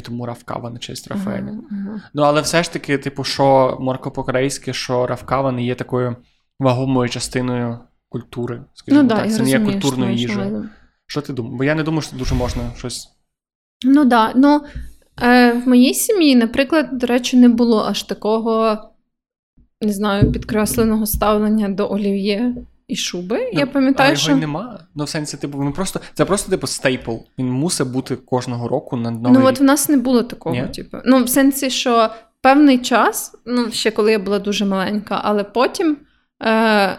Тому равкава на честь Рафаеля. Ага, ага. Ну, але все ж таки, типу, що морко-по-корейськи, що равкава не є такою вагомою частиною культури. Скажімо Ну так, так, це не є культурною їжею. Що ти думаєш? Бо я не думаю, що дуже можна щось. Ну да. Ну, е, в моїй сім'ї, наприклад, до речі, не було аж такого, не знаю, підкресленого ставлення до олів'є і шуби. Я Ну, пам'ятаю, а його що. й нема. Ну, в сенсі, типу, він просто це просто типу стейпл. Він мусить бути кожного року на новий Ну, от в нас не було такого, Ні? типу. Ну, в сенсі, що певний час, ну, ще коли я була дуже маленька, але потім. Е,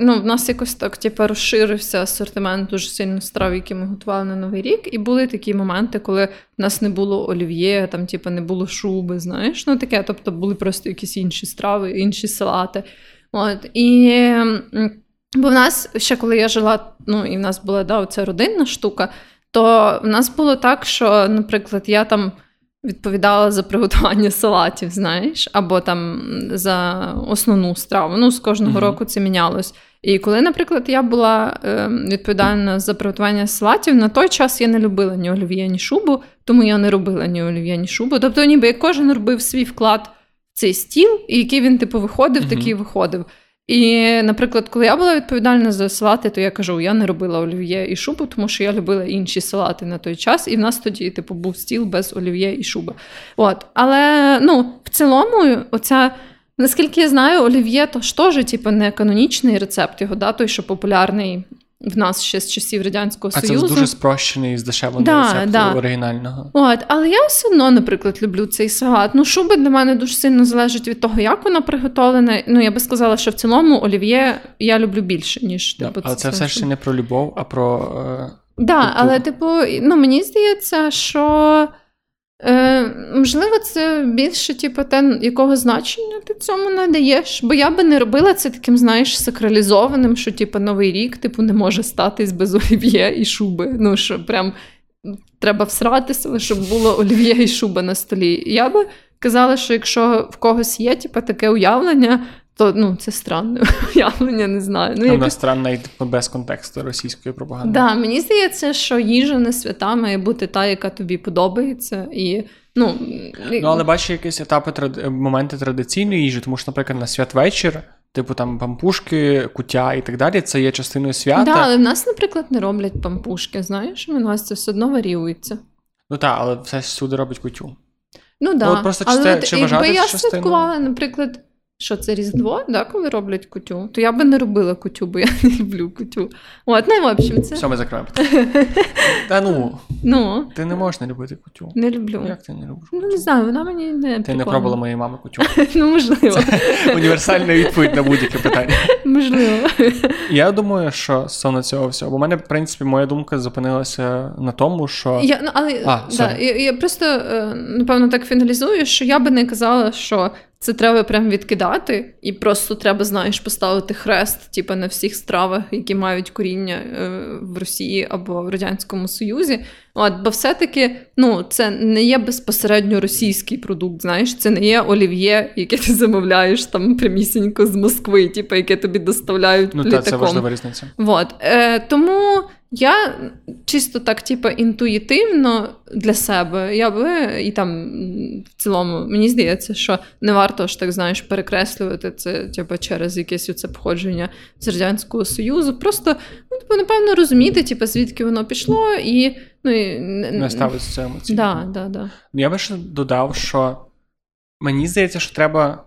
Ну, в нас якось так, типу, розширився асортимент дуже сильно страв, які ми готували на Новий рік. І були такі моменти, коли в нас не було олів'є, там, типу, не було шуби, знаєш. Ну, таке, тобто були просто якісь інші страви, інші салати. От. І, бо в нас, ще коли я жила, ну, і в нас була да, оця родинна штука, то в нас було так, що, наприклад, я там відповідала за приготування <laughs> салатів, знаєш, або там за основну страву. Ну, з кожного Мгм. року це мінялось. І коли, наприклад, я була е, відповідальна за приготування салатів, на той час я не любила ні олів'є, ні шубу, тому я не робила ні олів'є, ні шубу. Тобто, ніби кожен робив свій вклад в цей стіл, і який він, типу, виходив, Мгм. такий виходив. І, наприклад, коли я була відповідальна за салати, то я кажу, я не робила олів'є і шубу, тому що я любила інші салати на той час, і в нас тоді, типу, був стіл без олів'є і шуби. От. Але ну, в цілому, оця, наскільки я знаю, олів'є то ж теж, типу, не канонічний рецепт його, да, той, що популярний в нас ще з часів Радянського А це дуже спрощений, здешевлений Да, рецепт да. оригінального. От, але я все одно, наприклад, люблю цей салат. Ну, шуба для мене дуже сильно залежить від того, як вона приготовлена. Ну, я би сказала, що в цілому олів'є я люблю більше, ніж Да, типу, але це все ще не про любов, а про. Е... Да, але, типу, ну, мені здається, що е, можливо, це більше, типу, те, якого значення ти цьому надаєш. Бо я би не робила це таким, знаєш, сакралізованим, що типу, Новий рік типу, не може статись без олів'є і шуби. Ну, що прям треба всратися, щоб було олів'є і шуба на столі. Я би казала, що якщо в когось є типу, таке уявлення, то ну, це странне уявлення, <laughs> не знаю. Ну, Ну, якось... странна і типу, без контексту російської пропаганди. Да, мені здається, що їжа не свята має бути та, яка тобі подобається. І, ну, Ну, але бачиш якісь етапи тради- моменти традиційної їжі, тому що, наприклад, на святвечір, типу там пампушки, куття і так далі, це є частиною свята. да, але в нас, наприклад, не роблять пампушки, знаєш, у нас це все одно варіюється. Ну так, але все всюди робить кутю. Ну, да. от просто чи але це- чи якби я святкувала, наприклад, що це Різдво, да, коли роблять кутю, то я би не робила кутю, бо я <laughs> не люблю кутю. От, ну, в общем, це. Все, ми закриваємо. <laughs> Та ну, Ну, ти не можеш не любити кутю. не люблю. Як ти не любиш? Ну, не знаю, вона мені не Ти не пробувала моєї мами кутю. <laughs> Ну, можливо. Універсальна відповідь на будь-яке питання. Можливо. Я думаю, що стосовно цього всього, бо в мене, в принципі, моя думка зупинилася на тому, що Я, ну, але, А, да, я, я просто, е, напевно, так фіналізую, що я би не казала, що це треба прям відкидати, і просто треба, знаєш, поставити хрест, типу, на всіх стравах, які мають коріння е, в Росії або в Радянському Союзі. От, бо все-таки ну, це не є безпосередньо російський продукт, знаєш, це не є олів'є, яке ти замовляєш там прямісінько з Москви, типу, яке тобі доставляють ну літаком. та це важлива різниця. Вот. Е, тому я чисто так, типу, інтуїтивно для себе, я би і там в цілому, мені здається, що не варто ж так, знаєш, перекреслювати це, типу, через якесь оце походження з Радянського Союзу. Просто, ну, типу, напевно, розуміти, типу, звідки воно пішло, і ну і Не ставиться це емоційно. Да, да, да. Ну, Я би ще додав, що мені здається, що треба,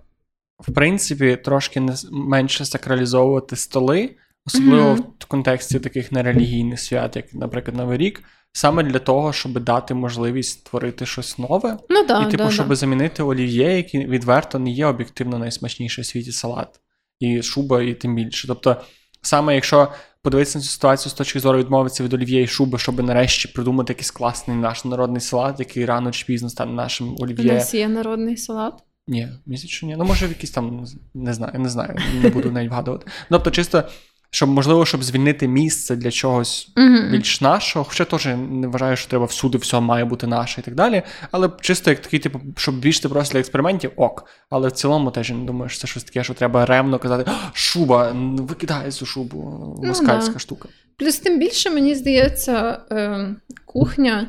в принципі, трошки менше сакралізовувати столи, особливо Мгм. в контексті таких нерелігійних свят, як, наприклад, Новий рік, саме для того, щоб дати можливість створити щось нове. Ну, да, і, типу, да, щоб да. замінити олів'є, який відверто не є об'єктивно найсмачніший в світі салат, і шуба, і тим більше. Тобто, саме якщо подивитися на цю ситуацію з точки зору відмовитися від олів'є і шуби, щоб нарешті придумати якийсь класний наш народний салат, який рано чи пізно стане нашим У нас є народний салат. Ні, місяць що ні. Ну, може, в якийсь там не знаю, не знаю, не буду навіть вгадувати. Ну, Тобто, чисто щоб, можливо, щоб звільнити місце для чогось Мгм. більш нашого. Хоча теж не вважаю, що треба всюди все має бути наше і так далі. Але чисто як такий, типу, щоб більше просто для експериментів, ок. Але в цілому теж не думаю, що це щось таке, що треба ремно казати: шуба, н- викидай цю шубу. Ну, Москальська да. штука. Плюс тим більше, мені здається, е, кухня,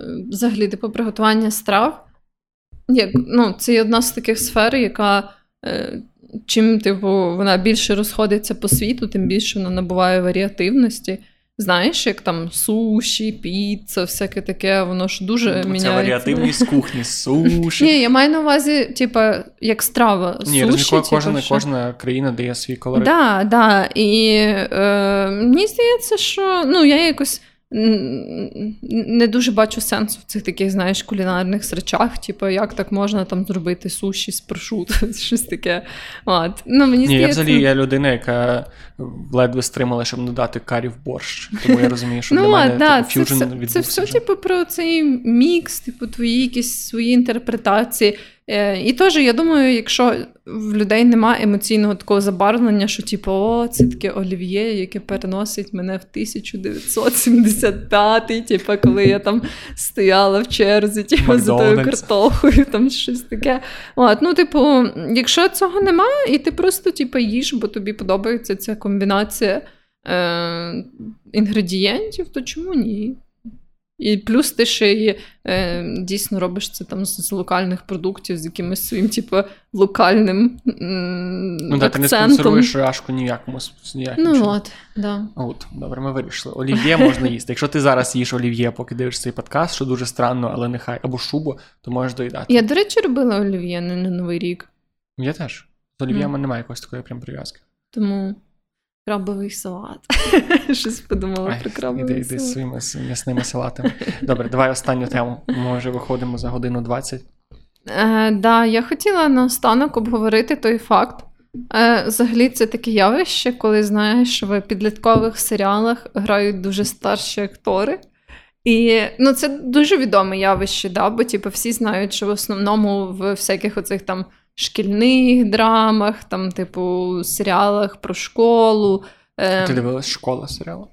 е, взагалі, типу, приготування страв. Як, ну, це є одна з таких сфер, яка е, чим типу, вона більше розходиться по світу, тим більше вона набуває варіативності. Знаєш, як там суші, піца, всяке таке, воно ж дуже Це міняється. варіативність <laughs> кухні, суші. Ні, я маю на увазі, типа, як страва. Ні, суші, розумію, типу, кожна, кожна країна дає свій колорит. Да, да. І е, мені здається, що ну, я якось не дуже бачу сенсу в цих таких, знаєш, кулінарних речах. Типу, як так можна там зробити суші з прошуту, <laughs> щось таке. От. Ну, мені Ні, я взагалі я людина, яка ледве стримала, щоб не дати карі в борщ. Тому я розумію, що для Ну, мене а, да, типу, це, все, відбувся. це все, типу, про цей мікс, типу, твої якісь свої інтерпретації. Е, і теж, я думаю, якщо в людей немає емоційного такого забарвлення, що, типу, о, це таке олів'є, яке переносить мене в 1975-й, типу, коли я там стояла в черзі, типу, за тою картохою, там щось таке. От, ну, типу, якщо цього немає, і ти просто, типу, їш, бо тобі подобається ця комбінація е, інгредієнтів, то чому ні? І плюс ти ще й е, дійсно робиш це там з, з локальних продуктів, з якимось своїм, типу, локальним м, Ну так, ти не акцентом. спонсоруєш рашку ніякому ніяким Ну чином. от, да. От, добре, ми вирішили. Олів'є можна їсти. Якщо ти зараз їш олів'є, поки дивишся цей подкаст, що дуже странно, але нехай, або шубу, то можеш доїдати. Я, до речі, робила олів'є не на Новий рік, Я теж. З олів'є Ну. немає якоїсь такої прям прив'язки. тому крабовий салат. <laughs> Щось подумала Ай, про Іди, крабовий іди з своїми м'ясними салатами. Добре, давай останню тему. Ми вже виходимо за годину 20. Е, да, я хотіла наостанок обговорити той факт. Е, взагалі, це таке явище, коли знаєш, в підліткових серіалах грають дуже старші актори. І ну, це дуже відоме явище, да? бо типу, всі знають, що в основному в всяких оцих там шкільних драмах, там, типу, серіалах про школу. Ти дивилась школа серіалу?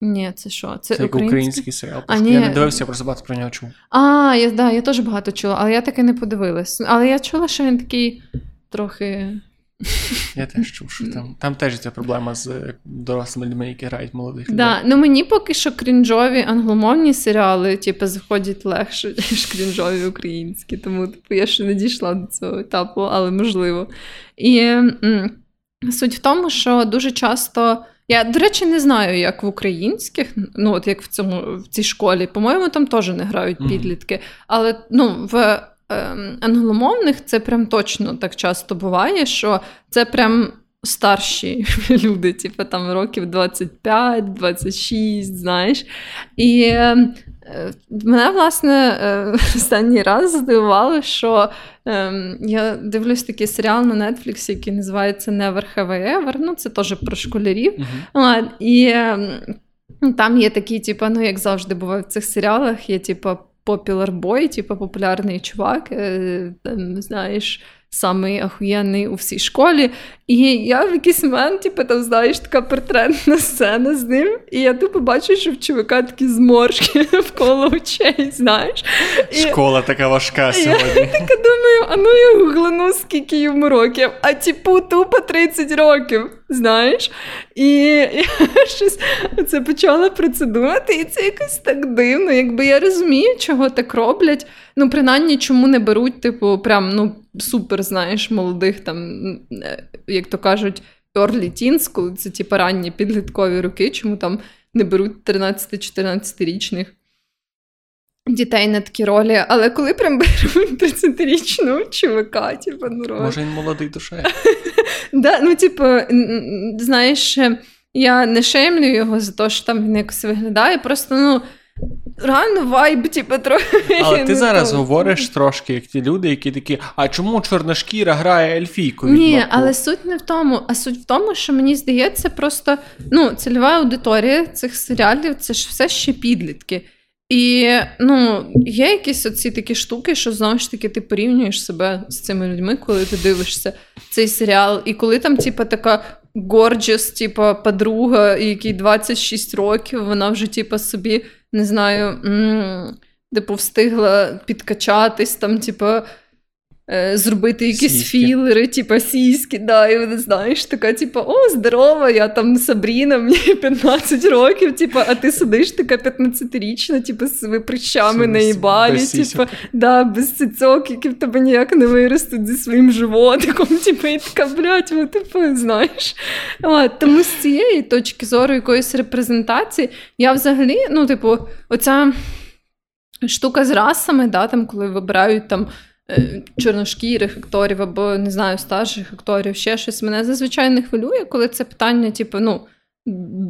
Ні, це що? Це, Це як український? український серіал. А, Я не дивився, я просто багато про нього чув. А, я, да, я теж багато чула, але я таки не подивилась. Але я чула, що він такий трохи. Я теж чув, що там, там теж ця проблема з е, дорослими людьми, які грають молодих людей. Да, ну мені поки що крінжові англомовні серіали, типу, заходять легше, <laughs> ніж крінжові українські. Тому типу, я ще не дійшла до цього етапу, але можливо. І м, суть в тому, що дуже часто. Я, до речі, не знаю, як в українських, ну от як в цьому в цій школі. По-моєму, там теж не грають підлітки. Але ну, в англомовних це прям точно так часто буває, що це прям старші <laughs> люди, типу там років 25-26, знаєш. І е, е, мене, власне, е, <laughs> останній раз здивувало, що е, я дивлюсь такий серіал на Netflix, який називається Never Have I Ever. Ну, це теж про школярів. От, і там є такі, типу, ну, як завжди буває в цих серіалах, є, типу, popular бой, типу, популярний чувак, е, там, знаєш, самий ахуєнний у всій школі. І я в якийсь момент, типу, там, знаєш, така портретна сцена з ним, і я тупо бачу, що в чувака такі зморшки <laughs> навколо очей, знаєш. І... Школа така важка Я сьогодні. <laughs> така думаю, а ну я гуглану, скільки йому років, а типу тупо 30 років, знаєш? І <laughs> я щось це почала про це думати, і це якось так дивно. Якби я розумію, чого так роблять. Ну, принаймні, чому не беруть, типу, прям ну, супер, знаєш, молодих там, е, як то кажуть, early teens, коли це типу ранні підліткові роки, чому там не беруть 13-14-річних дітей на такі ролі, але коли прям <laughs> беруть 30-річного чувака, типу, ну, роль. Може, він молодий душею. <laughs> Да, ну, типу, знаєш, я не шеймлю його за те, що там він якось виглядає, просто, ну, реально вайб, типу, трохи. Але ти зараз того. говориш трошки, як ті люди, які такі, а чому чорношкіра грає ельфійку? Ні, відьмаку?» але суть не в тому, а суть в тому, що мені здається, просто ну, цільова аудиторія цих серіалів це ж все ще підлітки. І ну, є якісь оці такі штуки, що знову ж таки ти порівнюєш себе з цими людьми, коли ти дивишся цей серіал. І коли там, типа, така горджіс, типа, подруга, якій 26 років, вона вже, типа, собі, не знаю, м- типу, встигла підкачатись, там, типа. Е, зробити якісь Сіськи. філери, типа сіськи, да, і вона, знаєш, така, типа, о, здорова, я там Сабріна, мені <laughs> 15 років, типа, а ти сидиш така 15-річна, типа, з прищами на їбалі, типа, да, без цицьок, які в тебе ніяк не виростуть зі своїм животиком, <laughs> типа, і така, блядь, ну, типу, знаєш. От, тому з цієї точки зору якоїсь репрезентації, я взагалі, ну, типу, оця штука з расами, да, там, коли вибирають там. Е, Чорношкірих акторів або не знаю, старших акторів, ще щось мене зазвичай не хвилює, коли це питання, типу, ну,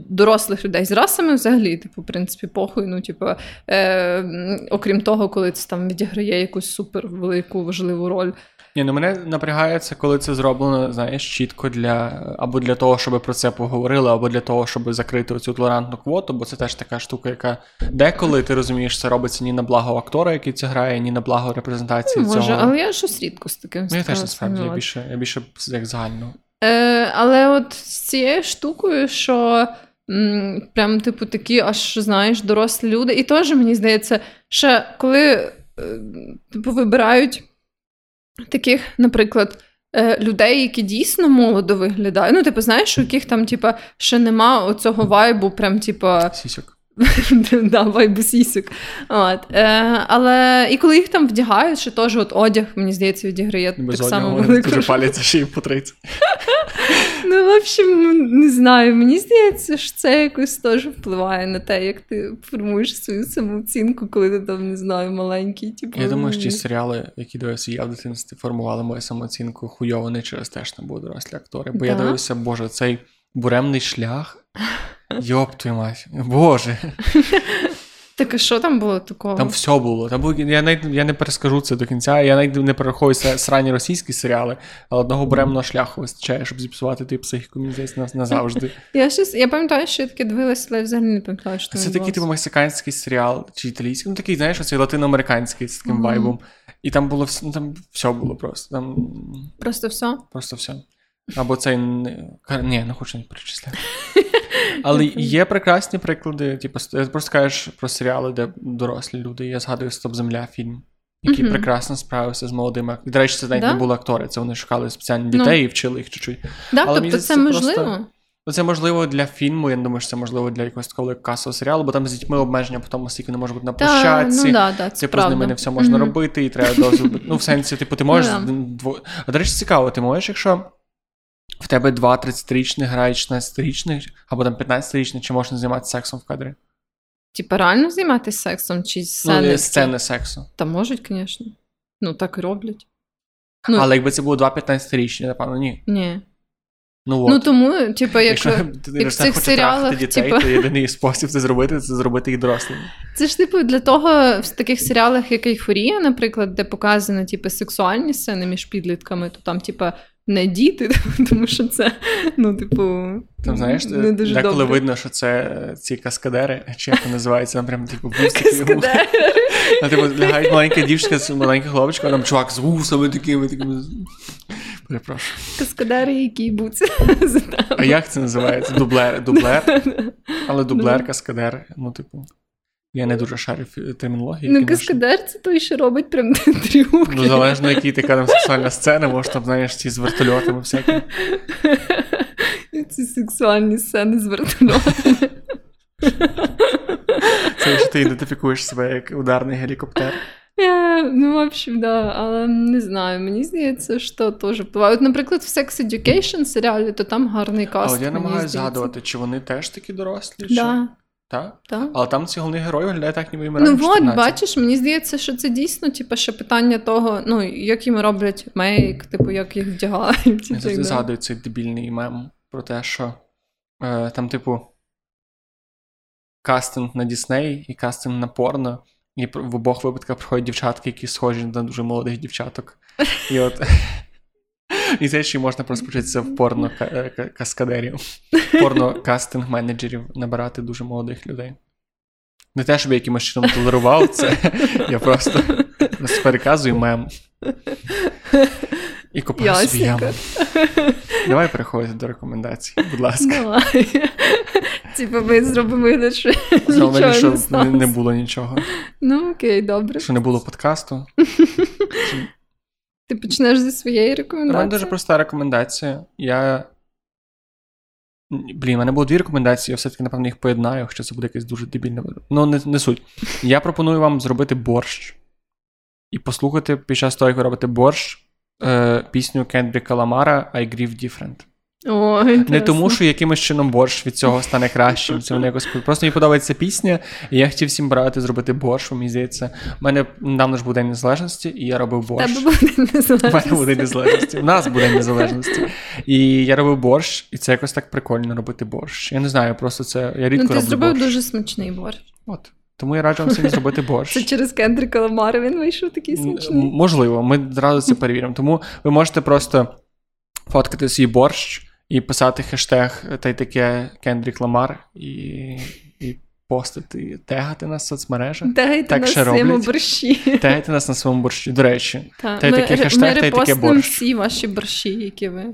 дорослих людей з расами взагалі, типу, в принципі, похуй. Ну, типу, е, окрім того, коли це там відіграє якусь супер велику важливу роль. Ні, ну мене напрягає це, коли це зроблено, знаєш, чітко для або для того, щоб про це поговорили, або для того, щоб закрити оцю толерантну квоту, бо це теж така штука, яка деколи ти розумієш, це робиться ні на благо актора, який це грає, ні на благо репрезентації Ну, Може, цього. але я щось рідко з таким Ну, я теж насправді я більше, я більше як загально. Е, але от з цією штукою, що прям, типу, такі, аж знаєш, дорослі люди. І теж мені здається, ще коли е, типу, вибирають таких, наприклад. е, Людей, які дійсно молодо виглядають. Ну, типу, знаєш, у яких там, типу, ще нема оцього вайбу, прям, типу, Сісьок. <laughs> да, вайбу сісік. От. Е, але і коли їх там вдягають, ще теж от одяг, мені здається, відіграє Без так само вони велику дуже паляться ще й по 30. <laughs> Ну, в общем, ну, не знаю. Мені здається, що це якось теж впливає на те, як ти формуєш свою самооцінку, коли ти там, не знаю, маленький. Типу, Я думаю, що ті серіали, які дивився я в дитинстві, формували мою самооцінку хуйово не через те, що там були дорослі актори. Бо я дивився, боже, цей буремний шлях. Йоп твою мать, боже, <laughs> Так, а що там було такого? там все було. Там був, я, навіть, я не перескажу це до кінця, я навіть не перераховую срані російські серіали, але одного буремного шляху вистачає, щоб зіпсувати ти психіку, мені здається, нас- назавжди. <laughs> Я, щось, я пам'ятаю, що я таке дивилася, але взагалі не пам'ятаю, що Це такий, типу, мексиканський серіал чи італійський, ну такий, знаєш, оцей латиноамериканський з таким вайбом. І там було все, ну, там все було просто. Там Просто все. Просто все. Або цей. Ні, не хочу навіть перечисляти. <laughs> Але є прекрасні приклади. Типу, ти просто кажеш про серіали, де дорослі люди. Я згадую Стоп Земля фільм, який Мгм. прекрасно справився з молодими. До речі, це навіть Да? не були актори, це вони шукали спеціальні Ну. дітей і вчили їх чуть-чуть. Да, Але тобто це це можливо. просто- Ну, це можливо для фільму, я не думаю, що це можливо для якогось такого касового серіалу, бо там з дітьми обмеження по тому, скільки не може бути на площадці. ну да, да, це Типу, правда. з ними не все можна Мгм. робити, і треба дозвіл. Ну, в сенсі, типу, ти можеш. Ну, <laughs> да. дво... А до речі, цікаво, ти можеш, якщо в тебе два 30-річних грають 16-річних, або там 15-річних, чи можна займатися сексом в кадрі? Типа реально займатися сексом чи сцени? Ну, сцени сексу. Та можуть, звісно. Ну, так і роблять. Ну, Але якби це було два 15-річні, напевно, ні. Ні. Ну, от. Ну тому, типа, як... Якщо ти як в цих серіалах, дітей, типу- то єдиний спосіб це зробити, це зробити їх дорослими. Це ж типу для того в таких серіалах, як Ейфорія, наприклад, де показано типу, сексуальні сцени між підлітками, то там, типа, не діти, <laughs> тому що це, ну, типу, Там, знаєш, не дуже деколи добре. видно, що це е, ці каскадери, чи як вони називаються, там прям типу. <laughs> Каскадери. А типу лягають маленька дівчинка з маленьким хлопчиком, а там чувак з вусами такими, такими. Перепрошую. Каскадери, які буться <laughs> за А як це називається? Дублер, дублер. Але дублер, каскадер. Ну, типу, я не дуже шарю термінології. Ну, каскадер це той, що робить прям <laughs> трюки. Ну, залежно, який така там сексуальна сцена, може там, знаєш, ці з вертольотами всякими. Ці сексуальні сцени з вертольотами. Це якщо ти ідентифікуєш себе як ударний гелікоптер. Я, ну, в общем, да, але не знаю, мені здається, що теж впливає. От, наприклад, в Sex Education серіалі, то там гарний каст. от я намагаюся згадувати, чи вони теж такі дорослі? Чи... Да, Так? Але там ці головний герой виглядає так, ніби їм Ну от, 14. бачиш, мені здається, що це дійсно типу, ще питання того, ну, як їм роблять мейк, типу, як їх вдягають. Я завжди згадую цей дебільний мем про те, що е, там, типу, кастинг на Дісней і кастинг на порно. І в обох випадках приходять дівчатки, які схожі на дуже молодих дівчаток. І от. І це ще можна просто початися в порно ка- каскадерів, <laughs> порно кастинг менеджерів набирати дуже молодих людей. Не те, щоб я якимось чином толерував це, <laughs> я просто, переказую мем. І копаю собі яму. Давай переходити до рекомендацій, будь ласка. Давай. <laughs> Типа ми зробимо вигляд, що Знову, нічого що не, не було нічого. Ну окей, добре. Що не було подкасту. Ти почнеш зі своєї У мене дуже проста рекомендація. Я. Блін, у мене було дві рекомендації, я все-таки, напевно, їх поєднаю, якщо це буде якесь дуже дебільне. Ну, не, не суть. Я пропоную вам зробити борщ і послухати під час того, як ви робите борщ, е, пісню Кендріка Ламара I Grieve Different. О, Не тому, що якимось чином борщ від цього стане кращим. Це якось просто мені подобається пісня, і я хотів всім брати зробити борщ, бо мені здається. У мене недавно ж був День Незалежності, і я робив борщ. Тебе буде <laughs> У мене буде незалежності. У нас буде незалежності. І я робив борщ, і це якось так прикольно робити борщ. Я не знаю, просто це. Я рідко Ну, ти роблю зробив борщ. дуже смачний борщ. От. Тому я раджу вам всім зробити борщ. Це через Кендрика Ламара він вийшов такий смачний. Можливо, ми одразу це перевіримо. Тому ви можете просто фоткати свій борщ і писати хештег та й таке Кендрік Ламар і, і постити, тегати нас в соцмережах. Дайте Так на ще своєму борщі. Тегайте нас на своєму борщі. До речі, Та, Та й такий хештег, ми та й таке борщ. всі ваші борщі, які ви.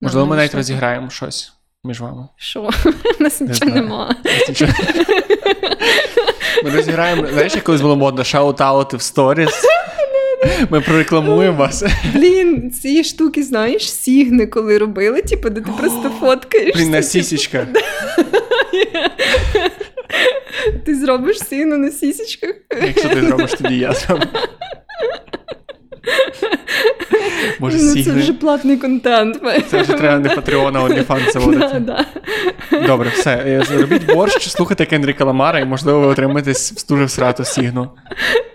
можливо, ми навіть знайшли. розіграємо щось між вами. Що? <laughs> Нас нічого нема. <laughs> Ми розіграємо, знаєш, як колись було модно шаут-аути в сторіс. Ми прорекламуємо вас. Блін, ці штуки, знаєш, сігни, коли робили, типу, де ти просто фоткаєш. Блін, на сісічках. Ти зробиш сігну на сісічках. Якщо ти зробиш, тоді я зроблю. <laughs> Може, ну, це вже платний контент. Це вже треба не Patreon, а OnlyFans Да, заводити. да. Добре, все. е, Робіть борщ, слухайте Кендріка Ламара, і можливо ви отримаєте дуже всрату сігну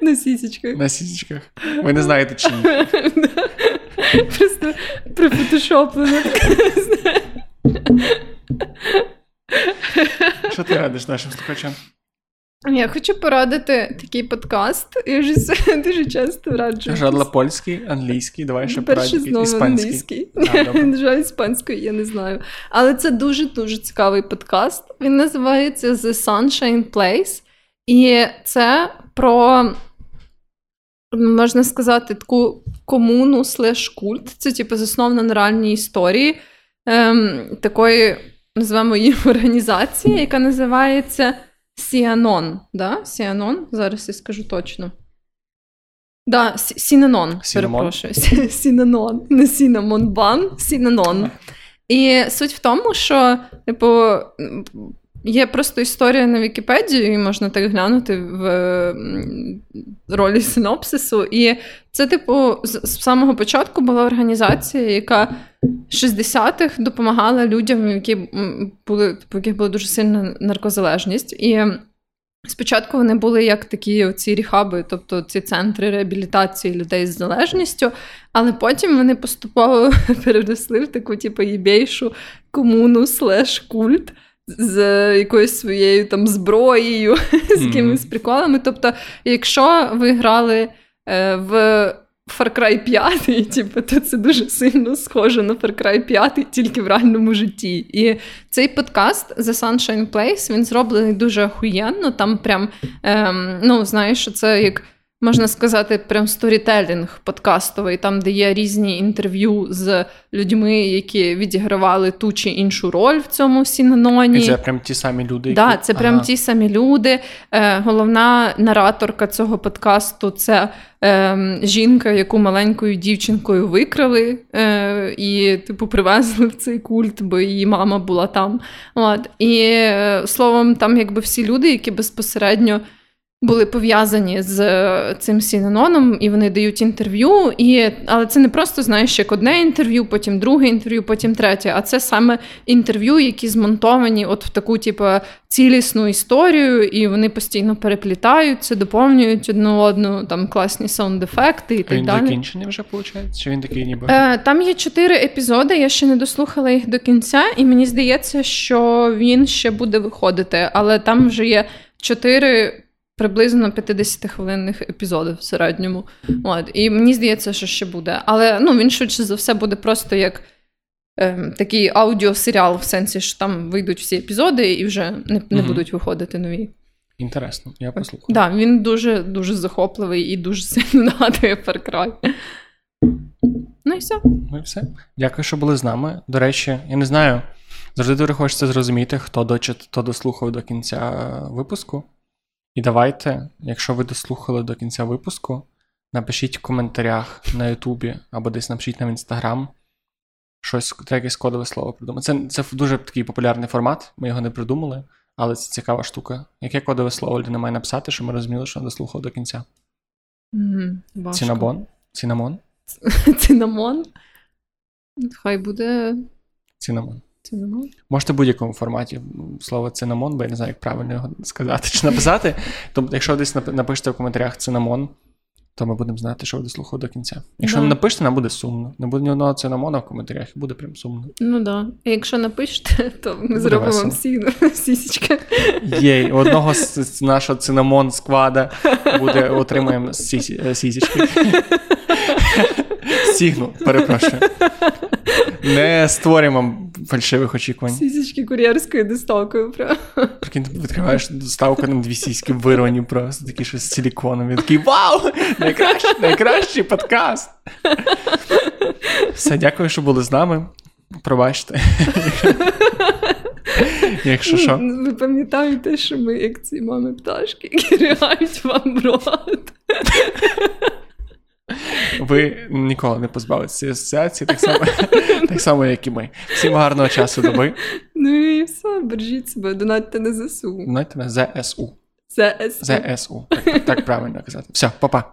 На сісічках. на сісічках. Ви не знаєте чиї. <laughs> Просто прифотошоплено. Що ти радиш нашим слухачам? Я хочу порадити такий подкаст. Я вже <laughs> дуже часто раджу. Жадла польський, англійський, давай ще Перший знову іспанський. англійський. Жаль, <laughs> іспанською я не знаю. Але це дуже-дуже цікавий подкаст. Він називається The Sunshine Place. І це про, можна сказати, таку комуну слеш культ. Це, типу, засновано на реальній історії ем, такої, називаємо її <laughs> організації, яка називається Сіанон. Да? Сіанон? Зараз я скажу точно. Да, Сіненон, перепрошую. Сіненон, Сінанон. Не сінамон бан, Сінанон. І суть в тому, що, типу, є просто історія на Вікіпедії, можна так глянути в ролі синопсису. І це, типу, з, з самого початку була організація, яка 60-х допомагала людям, які були, типу, яких була дуже сильна наркозалежність. І Спочатку вони були як такі ці ріхаби, тобто ці центри реабілітації людей з залежністю, але потім вони поступово <laughs> переросли в таку, типу, єбейшу комуну слеш культ з якоюсь своєю там зброєю, <laughs> з якимись приколами. Тобто, якщо ви грали е, в Far Cry 5, <laughs> типу, то це дуже сильно схоже на Far Cry 5, тільки в реальному житті. І цей подкаст The Sunshine Place він зроблений дуже охуєнно. Там прям, ем, ну, знаєш, що це як. Можна сказати, прям сторітелінг подкастовий, там, де є різні інтерв'ю з людьми, які відігравали ту чи іншу роль в цьому сінононі. І це прям ті самі люди, які... Да, це прям Ага. ті самі люди. Е, головна нараторка цього подкасту це е, жінка, яку маленькою дівчинкою викрали е, і, типу, привезли в цей культ, бо її мама була там. От. І е, словом, там якби всі люди, які безпосередньо. Були пов'язані з е, цим Сінаноном, і вони дають інтерв'ю. І, але це не просто знаєш, як одне інтерв'ю, потім друге інтерв'ю, потім третє. А це саме інтерв'ю, які змонтовані от в таку, типу, цілісну історію, і вони постійно переплітаються, доповнюють одну одну, там класні саунд-ефекти і А так Він далі. закінчений вже, виходить? Чи він такий ніби? Е, там є чотири епізоди, я ще не дослухала їх до кінця, і мені здається, що він ще буде виходити, але там вже є чотири. Приблизно 50-хвилинних епізодів в середньому. От. І мені здається, що ще буде. Але ну, він швидше за все буде просто як ем, такий аудіосеріал, в сенсі, що там вийдуть всі епізоди і вже не, не Мгм. будуть виходити нові. Інтересно, я послухаю. Так, да, він дуже дуже захопливий і дуже сильно <laughs> нагадує Far Cry. Ну і все. Ну і все. Дякую, що були з нами. До речі, я не знаю. Завжди дуже хочеться зрозуміти, хто дочит, хто дослухав до кінця випуску. І давайте, якщо ви дослухали до кінця випуску, напишіть в коментарях на Ютубі або десь напишіть нам в Інстаграм. Щось треба якесь кодове слово придумати. Це, це дуже такий популярний формат, ми його не придумали, але це цікава штука. Яке кодове слово людина має написати, щоб ми розуміли, що дослухав до кінця? Важко. Цінабон? Цінамон? <laughs> Цинамон. Хай буде Цінамон. Цинамон. Можете в будь-якому форматі слово цинамон, бо я не знаю, як правильно його сказати чи написати. Тобто, якщо десь напишете в коментарях цинамон, то ми будемо знати, що ви дослухали до кінця. Якщо Да. не напишете, нам буде сумно. Не буде ні одного цинамона в коментарях, і буде прям сумно. Ну да. Якщо напишете, <laughs> то ми Буде зробимо весело. вам всі <laughs> сісічки. Єй, одного з, нашого цинамон сквада буде отримаємо сісі, сісічки. <laughs> Стігну, перепрошую. Не створюємо фальшивих очікувань. Сісічки кур'єрською доставкою. Прикинь, ти відкриваєш доставку на дві сіськи вирвані просто такі щось з силіконом. Я такий вау! Найкращий, найкращий подкаст! Все, дякую, що були з нами. Пробачте. Якщо що. Ви пам'ятаєте, що ми як ці мами пташки, <laughs> які ригають вам в рот. Ви ніколи не позбавитеся цієї асоціації, так само, <laughs> так само, як і ми. Всім гарного часу доби. Ну і все, бережіть себе, донатьте на ЗСУ. Донатьте на ЗСУ. ЗСУ. ЗСУ. Так, так правильно казати. Все, па-па.